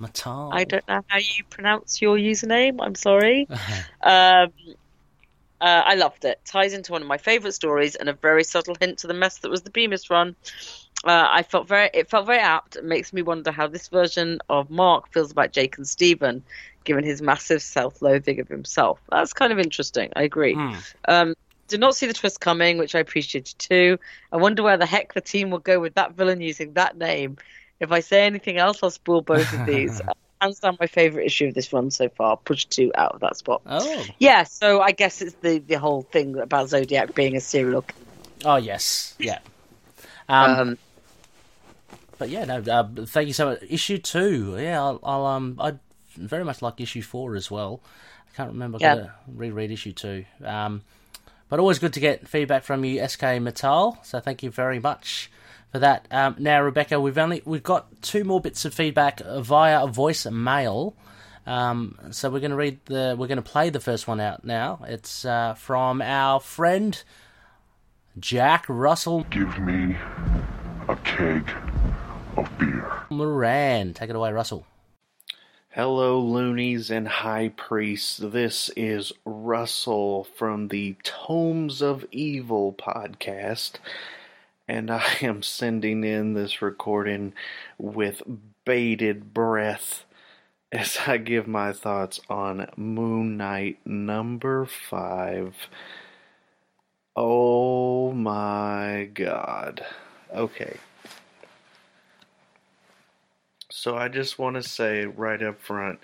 Matal. I don't know how you pronounce your username. I'm sorry. um, Uh, I loved it. Ties into one of my favourite stories and a very subtle hint to the mess that was the Bemis run. Uh, I felt very, it felt very apt. It makes me wonder how this version of Mark feels about Jake and Stephen, given his massive self-loathing of himself. That's kind of interesting. I agree. Hmm. Um, did not see the twist coming, which I appreciated too. I wonder where the heck the team will go with that villain using that name. If I say anything else, I'll spoil both of these. Hands down, my favourite issue of this run so far. Push two out of that spot. Oh, Yeah, so I guess it's the the whole thing about Zodiac being a serial killer. oh yes, yeah. Um, Um, but yeah, no. Uh, thank you so much. Issue two, yeah. I'll, I'll um, I very much like issue four as well. I can't remember. I've Yeah. got to reread issue two. Um, but always good to get feedback from you, SK Metal. So thank you very much for that. Um, now, Rebecca, we've only we've got two more bits of feedback via voice mail. Um, so we're going to read the we're going to play the first one out now. It's uh, from our friend Jack Russell Give me a keg of beer. Moran. Take it away, Russell. Hello, loonies and high priests. This is Russell from the Tomes of Evil podcast, and I am sending in this recording with bated breath as I give my thoughts on Moon Knight number five. Oh my god. Okay. So I just want to say right up front,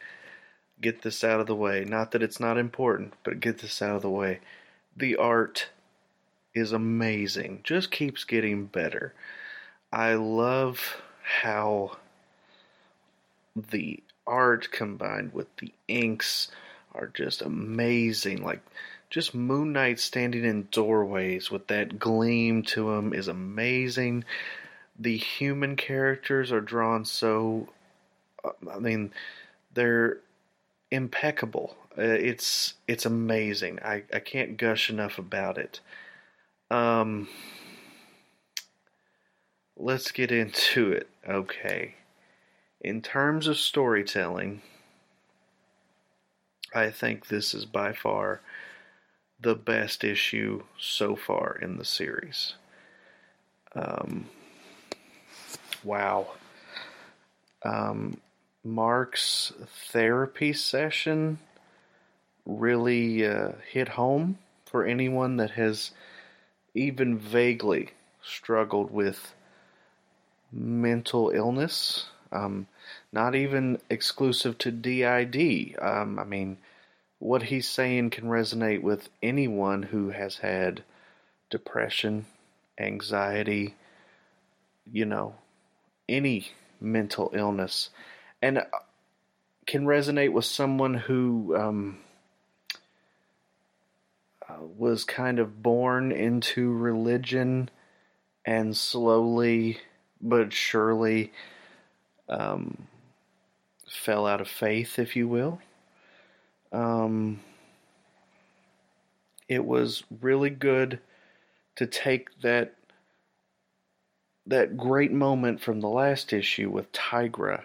get this out of the way. Not that it's not important, but get this out of the way. The art is amazing. Just keeps getting better. I love how the art combined with the inks are just amazing. Like just Moon Knight standing in doorways with that gleam to him is amazing the human characters are drawn so uh, i mean they're impeccable. Uh, it's it's amazing. I i can't gush enough about it. Um let's get into it. Okay. In terms of storytelling i think this is by far the best issue so far in the series. Um Wow. Um, Mark's therapy session really uh, hit home for anyone that has even vaguely struggled with mental illness. Um, not even exclusive to DID. Um, I mean, what he's saying can resonate with anyone who has had depression, anxiety, you know, any mental illness, and uh, can resonate with someone who um, uh, was kind of born into religion and slowly but surely um, fell out of faith, if you will. Um, it was really good to take that that great moment from the last issue with Tigra,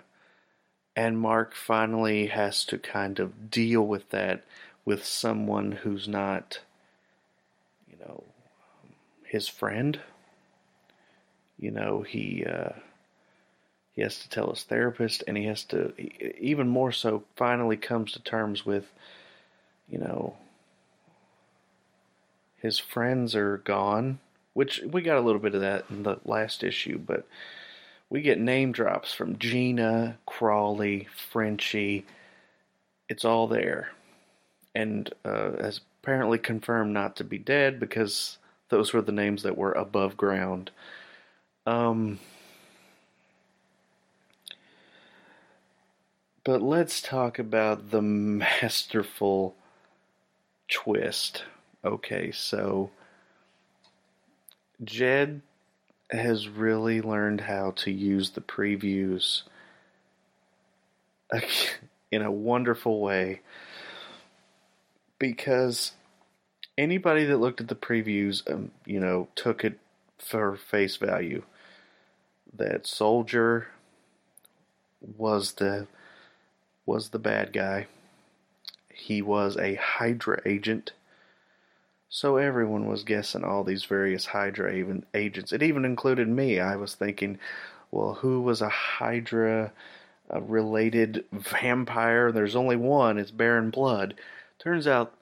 and Mark finally has to kind of deal with that with someone who's not, you know, his friend. You know, he uh, he has to tell his therapist, and he has to e- even more so finally comes to terms with, you know, his friends are gone which we got a little bit of that in the last issue, but we get name drops from Gina, Crawley, Frenchie. It's all there. And uh, as apparently confirmed not to be dead because those were the names that were above ground. Um, but let's talk about the masterful twist. Okay, so Jed has really learned how to use the previews in a wonderful way because anybody that looked at the previews, um, you know, took it for face value. That soldier was the was the bad guy. He was a Hydra agent So everyone was guessing all these various Hydra even agents. It even included me. I was thinking, well, who was a Hydra uh, related vampire? There's only one. It's Baron Blood. Turns out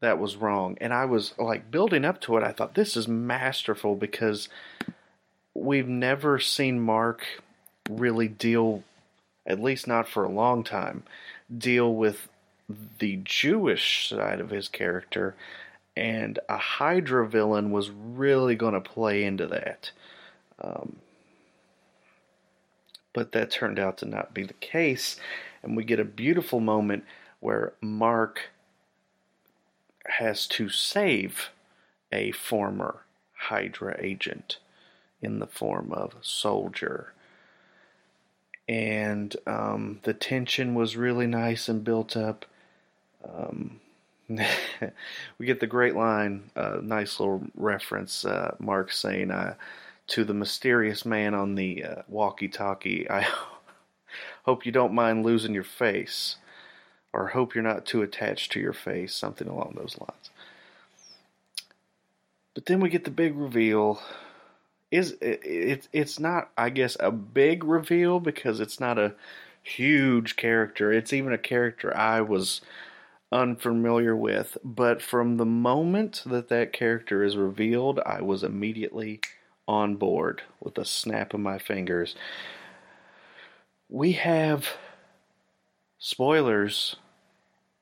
that was wrong. And I was like building up to it. I thought this is masterful because we've never seen Mark really deal, at least not for a long time, deal with the Jewish side of his character, and a Hydra villain was really going to play into that. Um, but that turned out to not be the case, and we get a beautiful moment where Mark has to save a former Hydra agent in the form of Soldier. And um, the tension was really nice and built up. Um, we get the great line, uh, nice little reference. Uh, Mark saying uh, to the mysterious man on the uh, walkie-talkie, "I hope you don't mind losing your face, or hope you're not too attached to your face." Something along those lines. But then we get the big reveal. Is it, it? It's not, I guess, a big reveal because it's not a huge character. It's even a character I was unfamiliar with, but from the moment that that character is revealed, I was immediately on board with a snap of my fingers. We have spoilers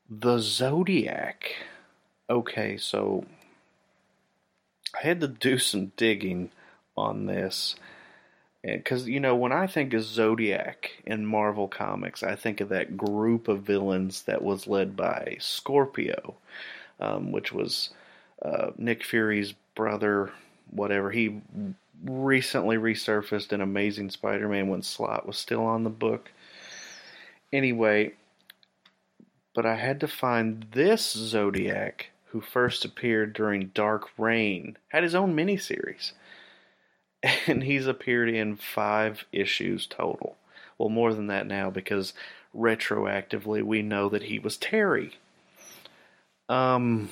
the Zodiac. Okay, so I had to do some digging on this. Because, you know, when I think of Zodiac in Marvel Comics, I think of that group of villains that was led by Scorpio, um, which was uh, Nick Fury's brother, whatever. He recently resurfaced in Amazing Spider Man when Slott was still on the book. Anyway, but I had to find this Zodiac who first appeared during Dark Reign, had his own miniseries and he's appeared in five issues total. Well, more than that now because retroactively we know that he was Terry. Um,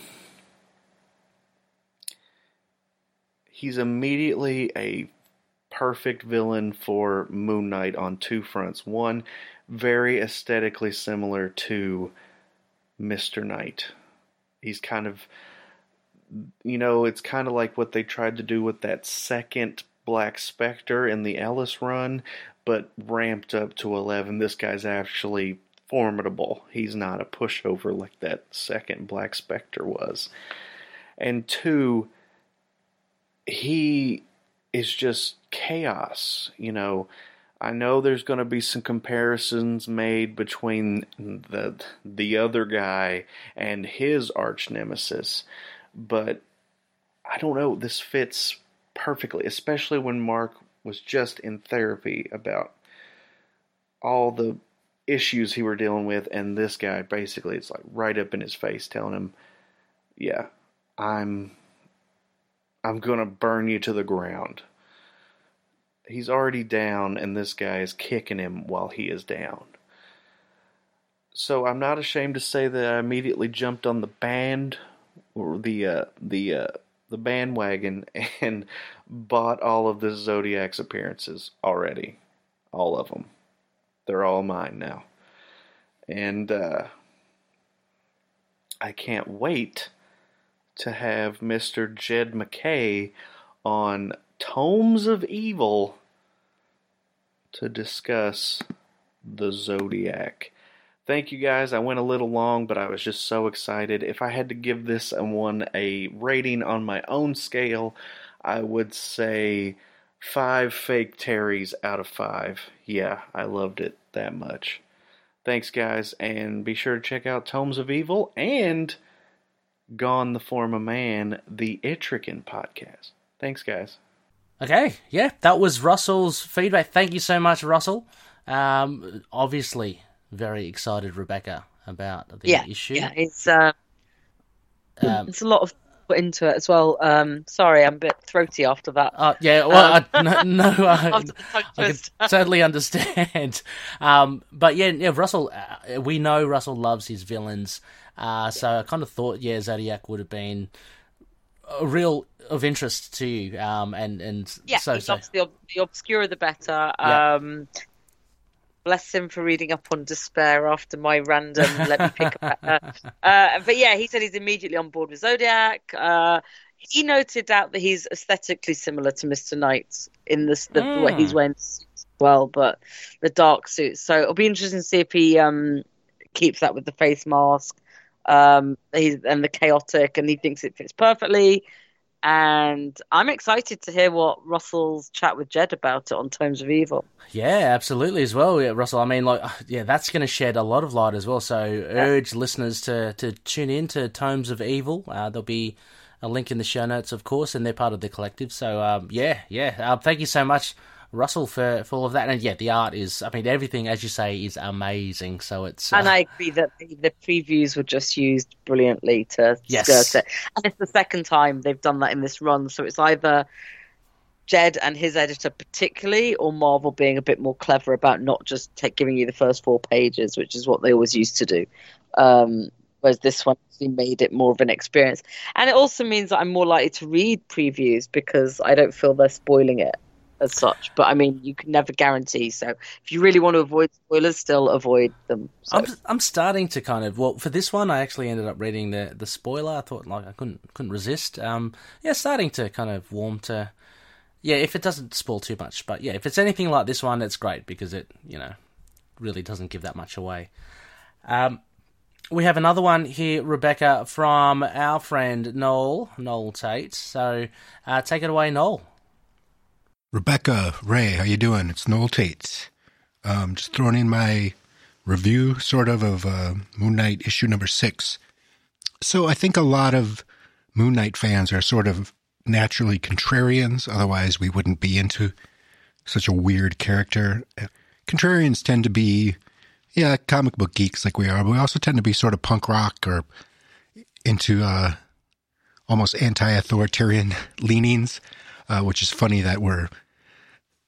he's immediately a perfect villain for Moon Knight on two fronts. One, very aesthetically similar to Mr. Knight. He's kind of, you know, it's kind of like what they tried to do with that second Black Spectre in the Ellis run, but ramped up to 11. This guy's actually formidable. He's not a pushover like that second Black Spectre was. And two, he is just chaos. You know, I know there's going to be some comparisons made between the the other guy and his arch nemesis, but I don't know. This fits perfectly, especially when Mark was just in therapy about all the issues he were dealing with, and this guy basically it's like right up in his face telling him, "Yeah, I'm, I'm gonna burn you to the ground." He's already down, and this guy is kicking him while he is down. So I'm not ashamed to say that I immediately jumped on the band or the uh, the uh, the bandwagon and bought all of the Zodiac's appearances already. All of them. They're all mine now. And uh, I can't wait to have Mr. Jed MacKay on Tomes of Evil to discuss the Zodiac. Thank you guys. I went a little long, but I was just so excited. If I had to give this one a rating on my own scale, I would say five fake Terrys out of five. Yeah, I loved it that much. Thanks, guys, and be sure to check out Tomes of Evil and Gone the Form of Man, the Etrigan podcast. Thanks, guys. Okay, yeah, that was Russell's feedback. Thank you so much, Russell. Um, obviously, very excited, Rebecca, about the yeah, issue. Yeah, it's uh, Um, it's a lot of put into it as well. Um, sorry, I'm a bit throaty after that. Uh, yeah, well, I, no, no I, I can totally understand. Um, but yeah, yeah, Russell, uh, we know Russell loves his villains. Uh, so I kind of thought, yeah, Zodiac would have been a real of interest to you. Um, and and Yeah, so he so loves the, ob- the obscure the better. Yeah. Bless him for reading up on despair after my random let me pick up. Uh, uh, but yeah, he said he's immediately on board with Zodiac. Uh, he noted out that he's aesthetically similar to Mr. Knight in this the Mm. way he's wearing as well, but the dark suit. So it'll be interesting to see if he um, keeps that with the face mask. Um, he's and the chaotic, and he thinks it fits perfectly. And I'm excited to hear what Russell's chat with Jed about it on Tomes of Evil. Yeah, absolutely as well, yeah, Russell. I mean, like, yeah, that's going to shed a lot of light as well. So, urge listeners to to tune in to Tomes of Evil. Uh, there'll be a link in the show notes, of course, and they're part of the collective. So, um, yeah, yeah. Uh, thank you so much, Russell, for for all of that. And yeah, the art is, I mean, everything as you say is amazing. So it's And uh, I agree that the, the previews were just used brilliantly to Yes. skirt it. And it's the second time they've done that in this run, so it's either Jed and his editor particularly, or Marvel being a bit more clever about not just take, giving you the first four pages, which is what they always used to do. Um, whereas this one actually made it more of an experience. And it also means that I'm more likely to read previews because I don't feel they're spoiling it as such. But I mean, you can never guarantee. So if you really want to avoid spoilers, still avoid them. So. I'm I'm starting to kind of well for this one I actually ended up reading the the spoiler. I thought like I couldn't couldn't resist. Um yeah, starting to kind of warm to yeah, if it doesn't spoil too much. But yeah, if it's anything like this one, it's great because it, you know, really doesn't give that much away. Um we have another one here, Rebecca, from our friend Noel, Noel Tate. So uh, take it away, Noel. Rebecca, Ray, how you doing? It's Noel Tate. Um, just throwing in my review, sort of, of uh, Moon Knight issue number six. So I think a lot of Moon Knight fans are sort of naturally contrarians. Otherwise, we wouldn't be into such a weird character. Contrarians tend to be, yeah, comic book geeks like we are, but we also tend to be sort of punk rock or into uh, almost anti-authoritarian leanings, uh, which is funny that we're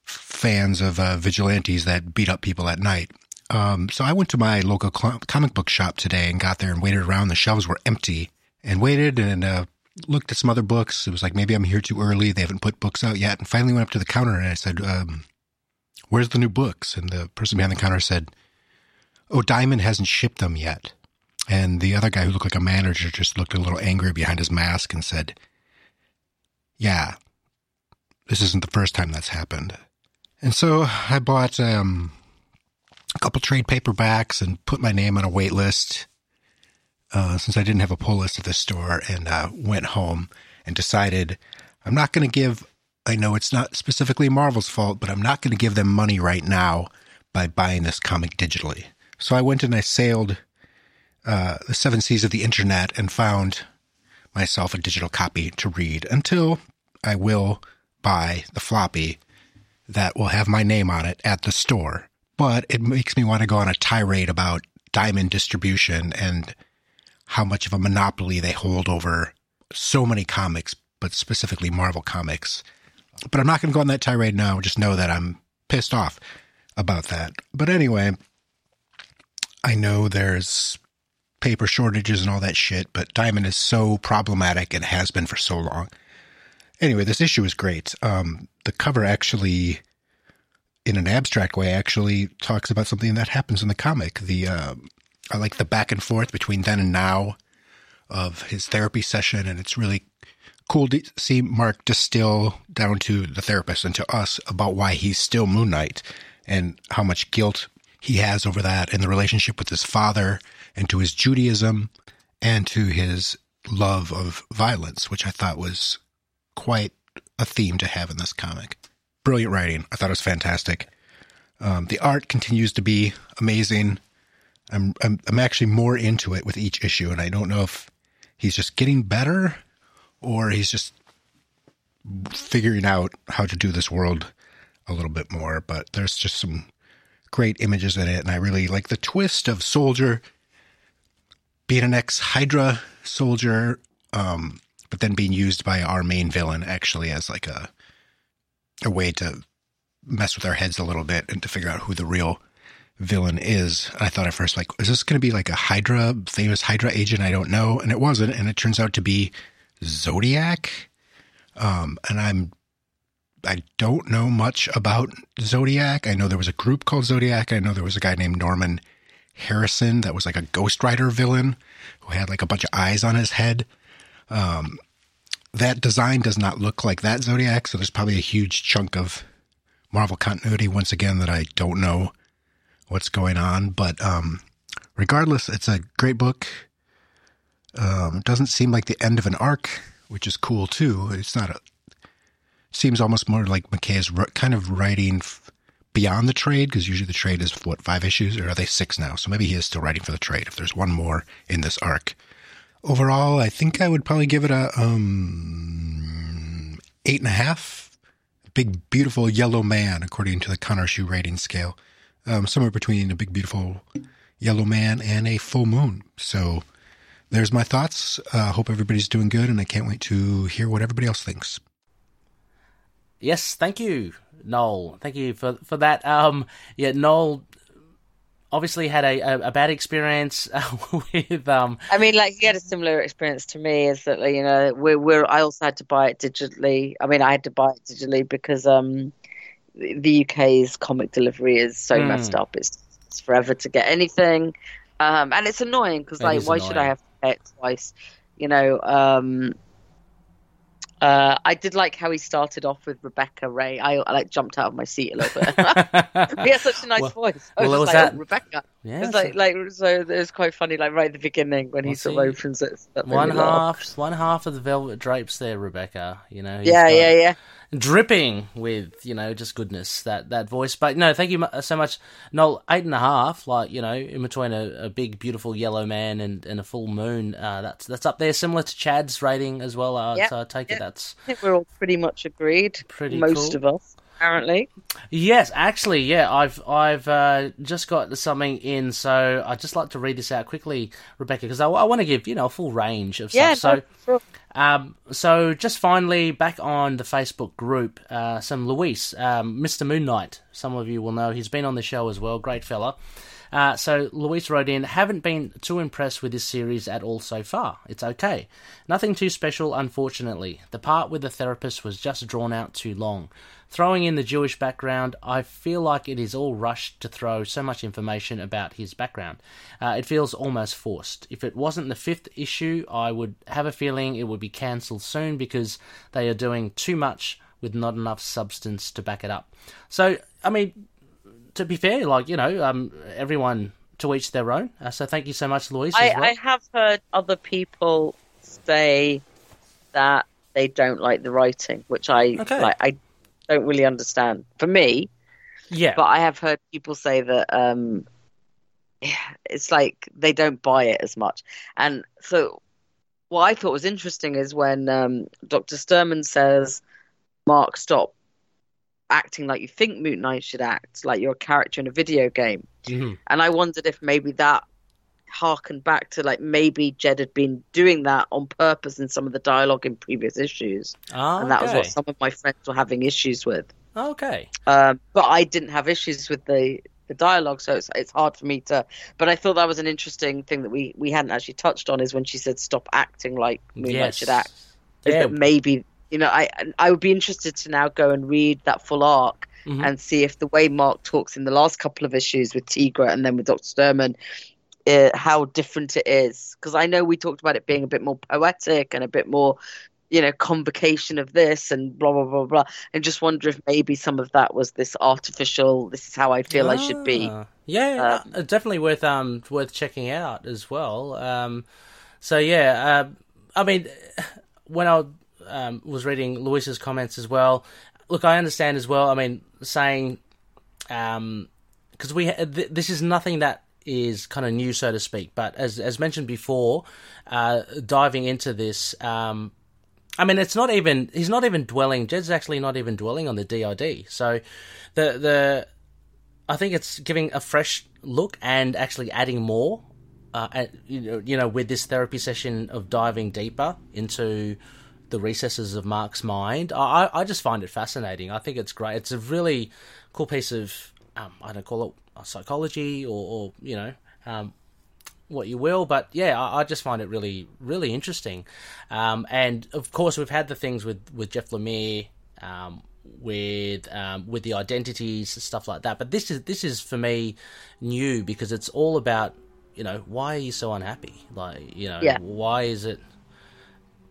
fans of uh, vigilantes that beat up people at night. Um, so I went to my local cl- comic book shop today and got there and waited around. The shelves were empty and waited and uh, looked at some other books. It was like maybe I'm here too early. They haven't put books out yet. And finally went up to the counter and I said, um, "Where's the new books?" And the person behind the counter said, "Oh, Diamond hasn't shipped them yet." And the other guy who looked like a manager just looked a little angry behind his mask and said, "Yeah, this isn't the first time that's happened." And so I bought um, a couple trade paperbacks and put my name on a wait list uh, since I didn't have a pull list at the store and uh, went home and decided I'm not going to give, I know it's not specifically Marvel's fault, but I'm not going to give them money right now by buying this comic digitally. So I went and I sailed uh, the seven seas of the internet and found myself a digital copy to read until I will buy the floppy that will have my name on it at the store. But it makes me want to go on a tirade about diamond distribution and how much of a monopoly they hold over so many comics, but specifically Marvel comics. But I'm not going to go on that tirade now. Just know that I'm pissed off about that. But anyway, I know there's paper shortages and all that shit, but diamond is so problematic and has been for so long. Anyway, this issue is great. Um, the cover actually, in an abstract way, actually talks about something that happens in the comic. The uh, I like the back and forth between then and now of his therapy session, and it's really cool to see Mark distill down to the therapist and to us about why he's still Moon Knight and how much guilt he has over that and the relationship with his father and to his Judaism and to his love of violence, which I thought was quite a theme to have in this comic. Brilliant writing. I thought it was fantastic. Um, the art continues to be amazing. I'm, I'm I'm actually more into it with each issue, and I don't know if he's just getting better or he's just figuring out how to do this world a little bit more. But there's just some great images in it, and I really like the twist of Soldier being an ex Hydra soldier, um, but then being used by our main villain actually as like a a way to mess with our heads a little bit and to figure out who the real villain is. I thought at first, like, is this going to be like a Hydra, famous Hydra agent I don't know? And it wasn't. And it turns out to be Zodiac. Um, and I'm, I don't know much about Zodiac. I know there was a group called Zodiac. I know there was a guy named Norman Harrison that was like a Ghost Rider villain who had like a bunch of eyes on his head. Um, that design does not look like that Zodiac, so there's probably a huge chunk of Marvel continuity once again that I don't know what's going on. But um, regardless, it's a great book. Um, doesn't seem like the end of an arc, which is cool too. It's not a. Seems almost more like MacKay is kind of writing f- beyond the trade because usually the trade is what five issues or are they six now? So maybe he is still writing for the trade. If there's one more in this arc, overall, I think I would probably give it a um eight and a half. Big beautiful yellow man according to the Khonshu rating scale um, somewhere between a big, beautiful yellow man and a full moon. So there's my thoughts. Uh, hope everybody's doing good, and I can't wait to hear what everybody else thinks. Yes, thank you, Noel. Thank you for for that. Um, yeah, Noel obviously had a, a, a bad experience with. Um, I mean, like he had a similar experience to me. Is that you know we're, we're I also had to buy it digitally. I mean, I had to buy it digitally because um the UK's comic delivery is so mm. messed up. It's, it's forever to get anything, um, and it's annoying because like, why annoying. should I have to pay it twice? You know. Um, uh, I did like how he started off with Rebecca Ray. I, I like jumped out of my seat a little bit. he has such a nice well, voice. I was, well, was like, that... oh, Rebecca. Yeah, it's like, like so. it's quite funny, like right at the beginning when he sort of opens it. One half, one half of the velvet drapes there, Rebecca. You know. Yeah, yeah, yeah dripping with you know just goodness that that voice. But no, thank you so much, Noel. Eight and a half, like you know, in between a, a big beautiful yellow man and, and a full moon. Uh, that's that's up there, similar to Chad's rating as well. Uh, yep. So I take yep. it that's. I think we're all pretty much agreed. Pretty most cool. of us apparently. Yes, actually, yeah, I've I've uh, just got something in, so I'd just like to read this out quickly, Rebecca, because I, I want to give you know a full range of yeah, stuff. So, no, um, so just finally back on the Facebook group, uh, some Luis, um, Mr. Moon Knight. Some of you will know he's been on the show as well. Great fella. Uh, so Luis wrote in, haven't been too impressed with this series at all so far. It's okay. Nothing too special, unfortunately. The part with the therapist was just drawn out too long. Throwing in the Jewish background, I feel like it is all rushed to throw so much information about his background. Uh, it feels almost forced. If it wasn't the fifth issue, I would have a feeling it would be cancelled soon because they are doing too much with not enough substance to back it up. So, I mean, to be fair, like, you know, um, everyone to each their own. Uh, so thank you so much, Louise. I, well. I have heard other people say that they don't like the writing, which I okay. like. I don't really understand. For me, yeah. But I have heard people say that um, it's like they don't buy it as much. And so, what I thought was interesting is when um, Dr. Sturman says, "Mark, stop acting like you think Moon Knight should act, like you're a character in a video game." Mm-hmm. And I wondered if maybe that harkened back to like maybe Jed had been doing that on purpose in some of the dialogue in previous issues, oh, and that okay. was what some of my friends were having issues with. Okay, um, but I didn't have issues with the the dialogue, so it's it's hard for me to. But I thought that was an interesting thing that we we hadn't actually touched on is when she said stop acting like Moon Knight yes. should act. Yeah. maybe you know I I would be interested to now go and read that full arc. Mm-hmm. and see if the way Mark talks in the last couple of issues with Tigra and then with Dr. Sturman it, how different it is because I know we talked about it being a bit more poetic and a bit more you know convocation of this and blah blah blah blah and just wonder if maybe some of that was this artificial this is how I feel I should be ah. yeah um, uh, definitely worth um worth checking out as well um so yeah uh, I mean when I um, was reading Luis's comments as well look I understand as well I mean saying um because we th- this is nothing that is kind of new, so to speak. But as as mentioned before, uh, diving into this, um, I mean, it's not even he's not even dwelling. Jed's actually not even dwelling on the DID. So the the I think it's giving a fresh look and actually adding more. Uh, at, you know, you know, with this therapy session of diving deeper into the recesses of Mark's mind, I, I just find it fascinating. I think it's great. It's a really cool piece of um, I don't call it psychology or, or you know um, what you will, but yeah, I, I, just find it really really interesting. Um, and of course, we've had the things with with Jeff Lemire. Um, with um, with the identities stuff like that, but this is this is for me new because it's all about you know why are you so unhappy? Like you know Yeah. why is it?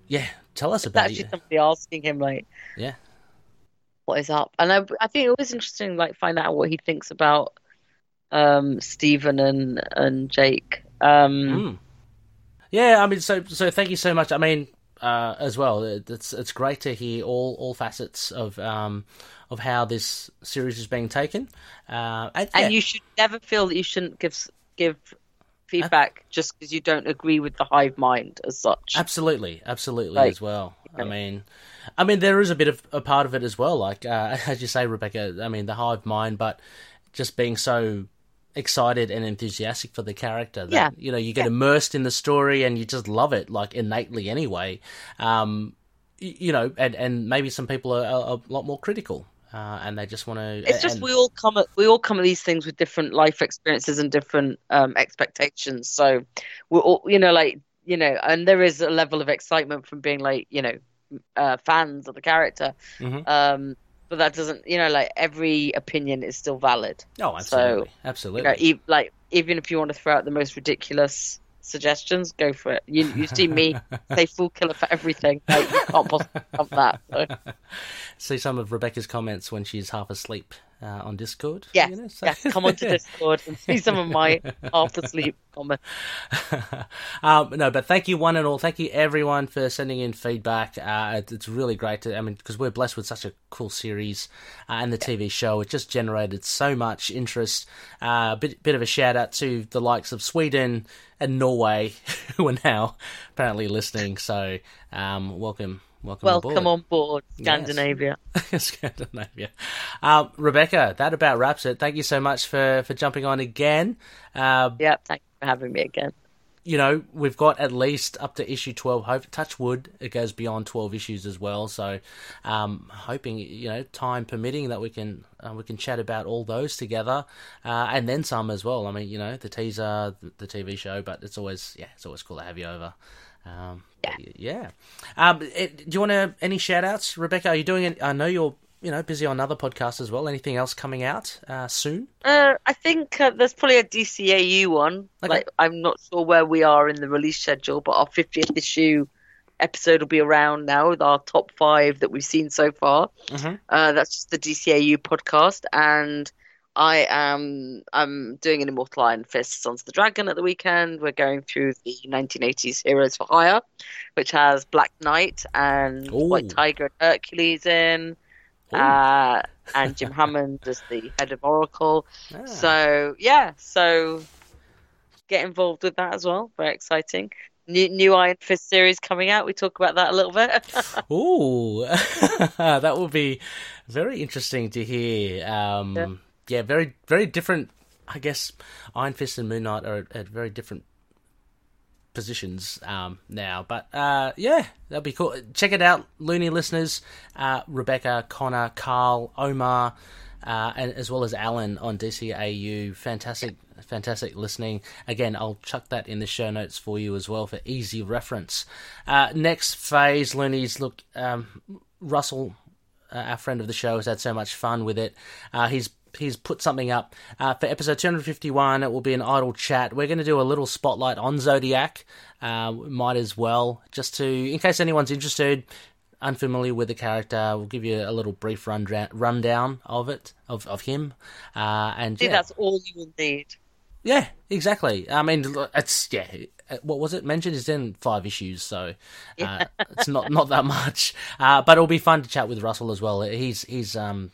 Yeah, tell us about actually it. somebody asking him like, Yeah, what is up? And I, I think it was interesting, like find out what he thinks about um Stephen and and Jake. Um, Mm. Yeah, I mean, so so thank you so much. I mean, uh, as well, it's it's great to hear all all facets of um of how this series is being taken. Uh, and, yeah, and you should never feel that you shouldn't give give feedback just because you don't agree with the hive mind as such. absolutely, absolutely Like, as well. I know. mean, I mean, there is a bit of a part of it as well. Like uh, as you say, Rebecca. I mean, the hive mind, but just being so excited and enthusiastic for the character that Yeah. you know you get Yeah. immersed in the story and you just love it like innately anyway um you know and and maybe some people are, are a lot more critical uh, and they just want to It's just and, we all come at we all come at these things with different life experiences and different um, expectations. So we're all, you know, like you know, and there is a level of excitement from being like you know uh, fans of the character. Mhm. Um, but that doesn't, you know, like every opinion is still valid. oh absolutely You absolutely know, e- like even if you want to throw out the most ridiculous suggestions, go for it. You you see me say full killer for everything. Like, you can't possibly that. So. see some of rebecca's comments when she's half asleep uh, on discord Yes, you know, so- yes. Come onto Discord and see some of my half asleep comments. um, no, but thank you one and all. Thank you everyone for sending in feedback. Uh, it- it's really great to, I mean, because we're blessed with such a cool series uh, and the TV show. It just generated so much interest. Uh, a bit, bit of a shout out to the likes of Sweden and Norway, who are now apparently listening. So, um, welcome, welcome, Welcome on board, Scandinavia. Scandinavia. Um, Rebecca, that about wraps it. Thank you so much for, for jumping on again. Uh, Yep, thank you for having me again. You know, we've got at least up to issue 12. Hope, touch wood, it goes beyond 12 issues as well. So, um, hoping, you know, time permitting that we can, uh, we can chat about all those together, uh, and then some as well. I mean, you know, the teaser, the, the TV show, but it's always, yeah, it's always cool to have you over. Um, but y- yeah. Um, it, do you want to, any shout outs? Rebecca, are you doing it? I know you're, you know, busy on other podcasts as well. Anything else coming out, uh, soon? Uh, I think uh, there's probably a DCAU one. Okay. Like I'm not sure where we are in the release schedule, but our 50th issue episode will be around now with our top five that we've seen so far. Mhm. Uh, that's just the DCAU podcast, and I am I'm doing an Immortal Iron Fist Sons of the Dragon at the weekend. We're going through the 1980s Heroes for Hire, which has Black Knight and Ooh. White Tiger and Hercules in. Uh, and Jim Hammond as the head of Oracle. Ah. So yeah, so get involved with that as well. Very exciting. New, new Iron Fist series coming out. We talk about that a little bit. Ooh, that will be very interesting to hear. Um, yeah. Yeah. very, very different. I guess Iron Fist and Moon Knight are at very different positions um, now, but uh, yeah, that'd be cool. Check it out, Loony listeners. Uh, Rebecca, Connor, Carl, Omar. Uh, and as well as Alan on DCAU, fantastic, fantastic listening. Again, I'll chuck that in the show notes for you as well for easy reference. Uh, next phase, Loonies. Look, um, Russell, uh, our friend of the show, has had so much fun with it. Uh, he's he's put something up uh, for episode 251. It will be an idle chat. We're going to do a little spotlight on Zodiac. Uh, might as well, just to in case anyone's interested unfamiliar with the character, we'll give you a little brief rundown rundown of it, of, of him. Uh, and yeah, that's all you will need. yeah, exactly. I mean, it's yeah. uh, What was it mentioned? Is in five issues, so uh, it's not not that much. Uh, but it'll be fun to chat with Russell as well. He's he's um,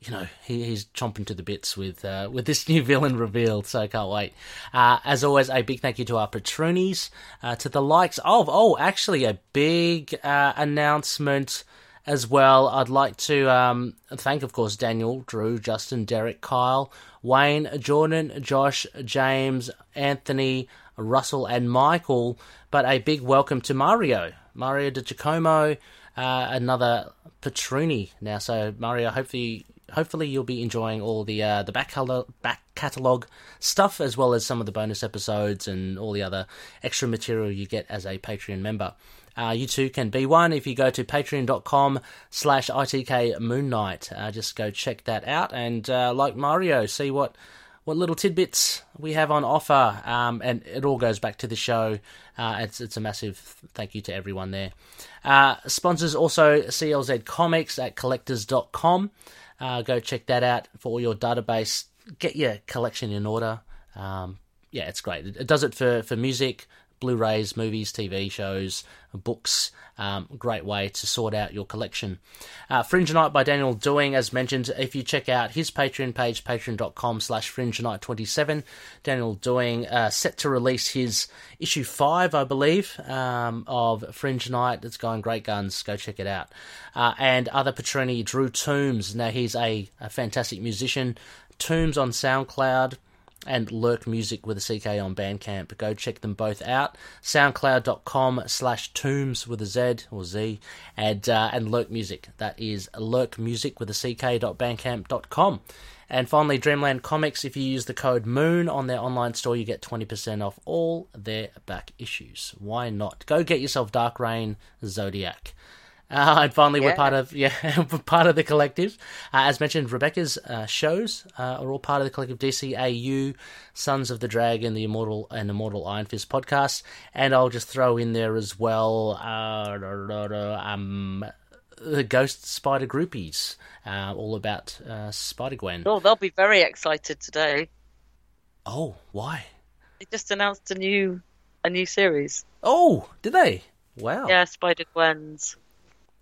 you know, he, he's chomping to the bits with uh, with this new villain revealed. So I can't wait. Uh, as always, a big thank you to our patronies, uh, to the likes of oh, actually a big uh, announcement as well. I'd like to um, thank, of course, Daniel, Drew, Justin, Derek, Kyle, Wayne, Jordan, Josh, James, Anthony, Russell, and Michael. But a big welcome to Mario, Mario de Giacomo, uh, another Patroni now. So Mario, hopefully. Hopefully you'll be enjoying all the uh, the back catalog, back catalog stuff as well as some of the bonus episodes and all the other extra material you get as a Patreon member. Uh, you too can be one if you go to patreon.com slash ITK Moon Knight. Uh, just go check that out and uh, like Mario, see what what little tidbits we have on offer. Um, and it all goes back to the show. Uh, it's, it's a massive thank you to everyone there. Uh, sponsors also CLZ Comics at Collectorz.com. Uh, go check that out for your database. Get your collection in order. Um, yeah, it's great. It, it does it for, for music, Blu-rays, movies, TV shows, books. Um, great way to sort out your collection. Uh, Fringe Knight by Daniel Doing, as mentioned, if you check out his Patreon page, patreon.com slash Fringe Knight 27, Daniel Doing uh, set to release his issue 5, I believe, um, of Fringe Knight. It's going great guns. Go check it out. Uh, and other patroni, Drew Toombs. Now, he's a, a fantastic musician. Toombs on SoundCloud and Lurk Music with a CK on Bandcamp. Go check them both out. SoundCloud.com slash Toombs with a Z or Z and uh, and Lurk Music. That is Lurk Music with a CK.bandcamp.com. And finally, Dreamland Comics. If you use the code MOON on their online store, you get 20% off all their back issues. Why not? Go get yourself Dark Reign Zodiac. Uh, and finally, we're part of yeah, we're part of the collective. Uh, as mentioned, Rebecca's uh, shows uh, are all part of the collective DCAU, Sons of the Dragon, the Immortal and Immortal Iron Fist podcast. And I'll just throw in there as well, uh, um, the Ghost Spider Groupies, uh, all about uh, Spider Gwen. Oh, they'll be very excited today. Oh, why? They just announced a new a new series. Oh, did they? Wow. Yeah, Spider Gwen's.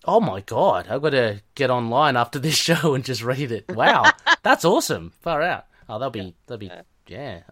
Oh my god, I've got to get online after this show and just read it. Wow, that's awesome. Far out. Oh, that'll be, that'll be, yeah,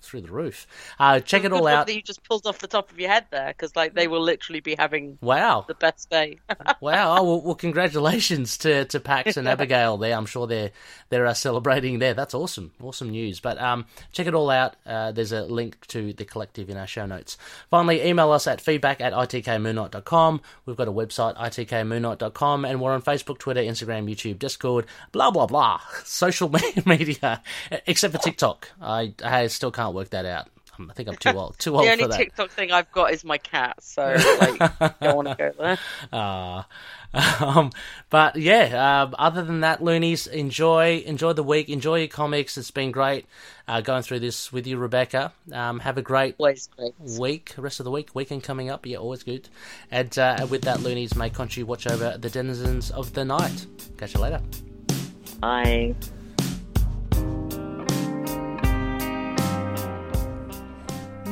through the roof. Uh, check it all out. That you just pulled off the top of your head there, because like they will literally be having Wow, the best day. wow. Oh, well, well, congratulations to, to Pax and Abigail there. I'm sure they're they're uh, celebrating there. That's awesome, awesome news. But um, check it all out. Uh, there's a link to the collective in our show notes. Finally, email us at feedback at itkmoonnight.com. We've got a website, itkmoonnight.com, and we're on Facebook, Twitter, Instagram, YouTube, Discord, blah, blah, blah. Social media, except for TikTok. I, I still can't work that out. I think I'm too old, too old the only for that. TikTok thing I've got is my cat, so like don't want to go there. Ah, um, but yeah. Um, other than that, loonies, enjoy enjoy the week, enjoy your comics. It's been great uh, going through this with you, Rebecca. Um, have a great week, rest of the week, weekend coming up. Yeah, always good. And uh, with that, loonies, may Khonshu watch over the denizens of the night. Catch you later. Bye.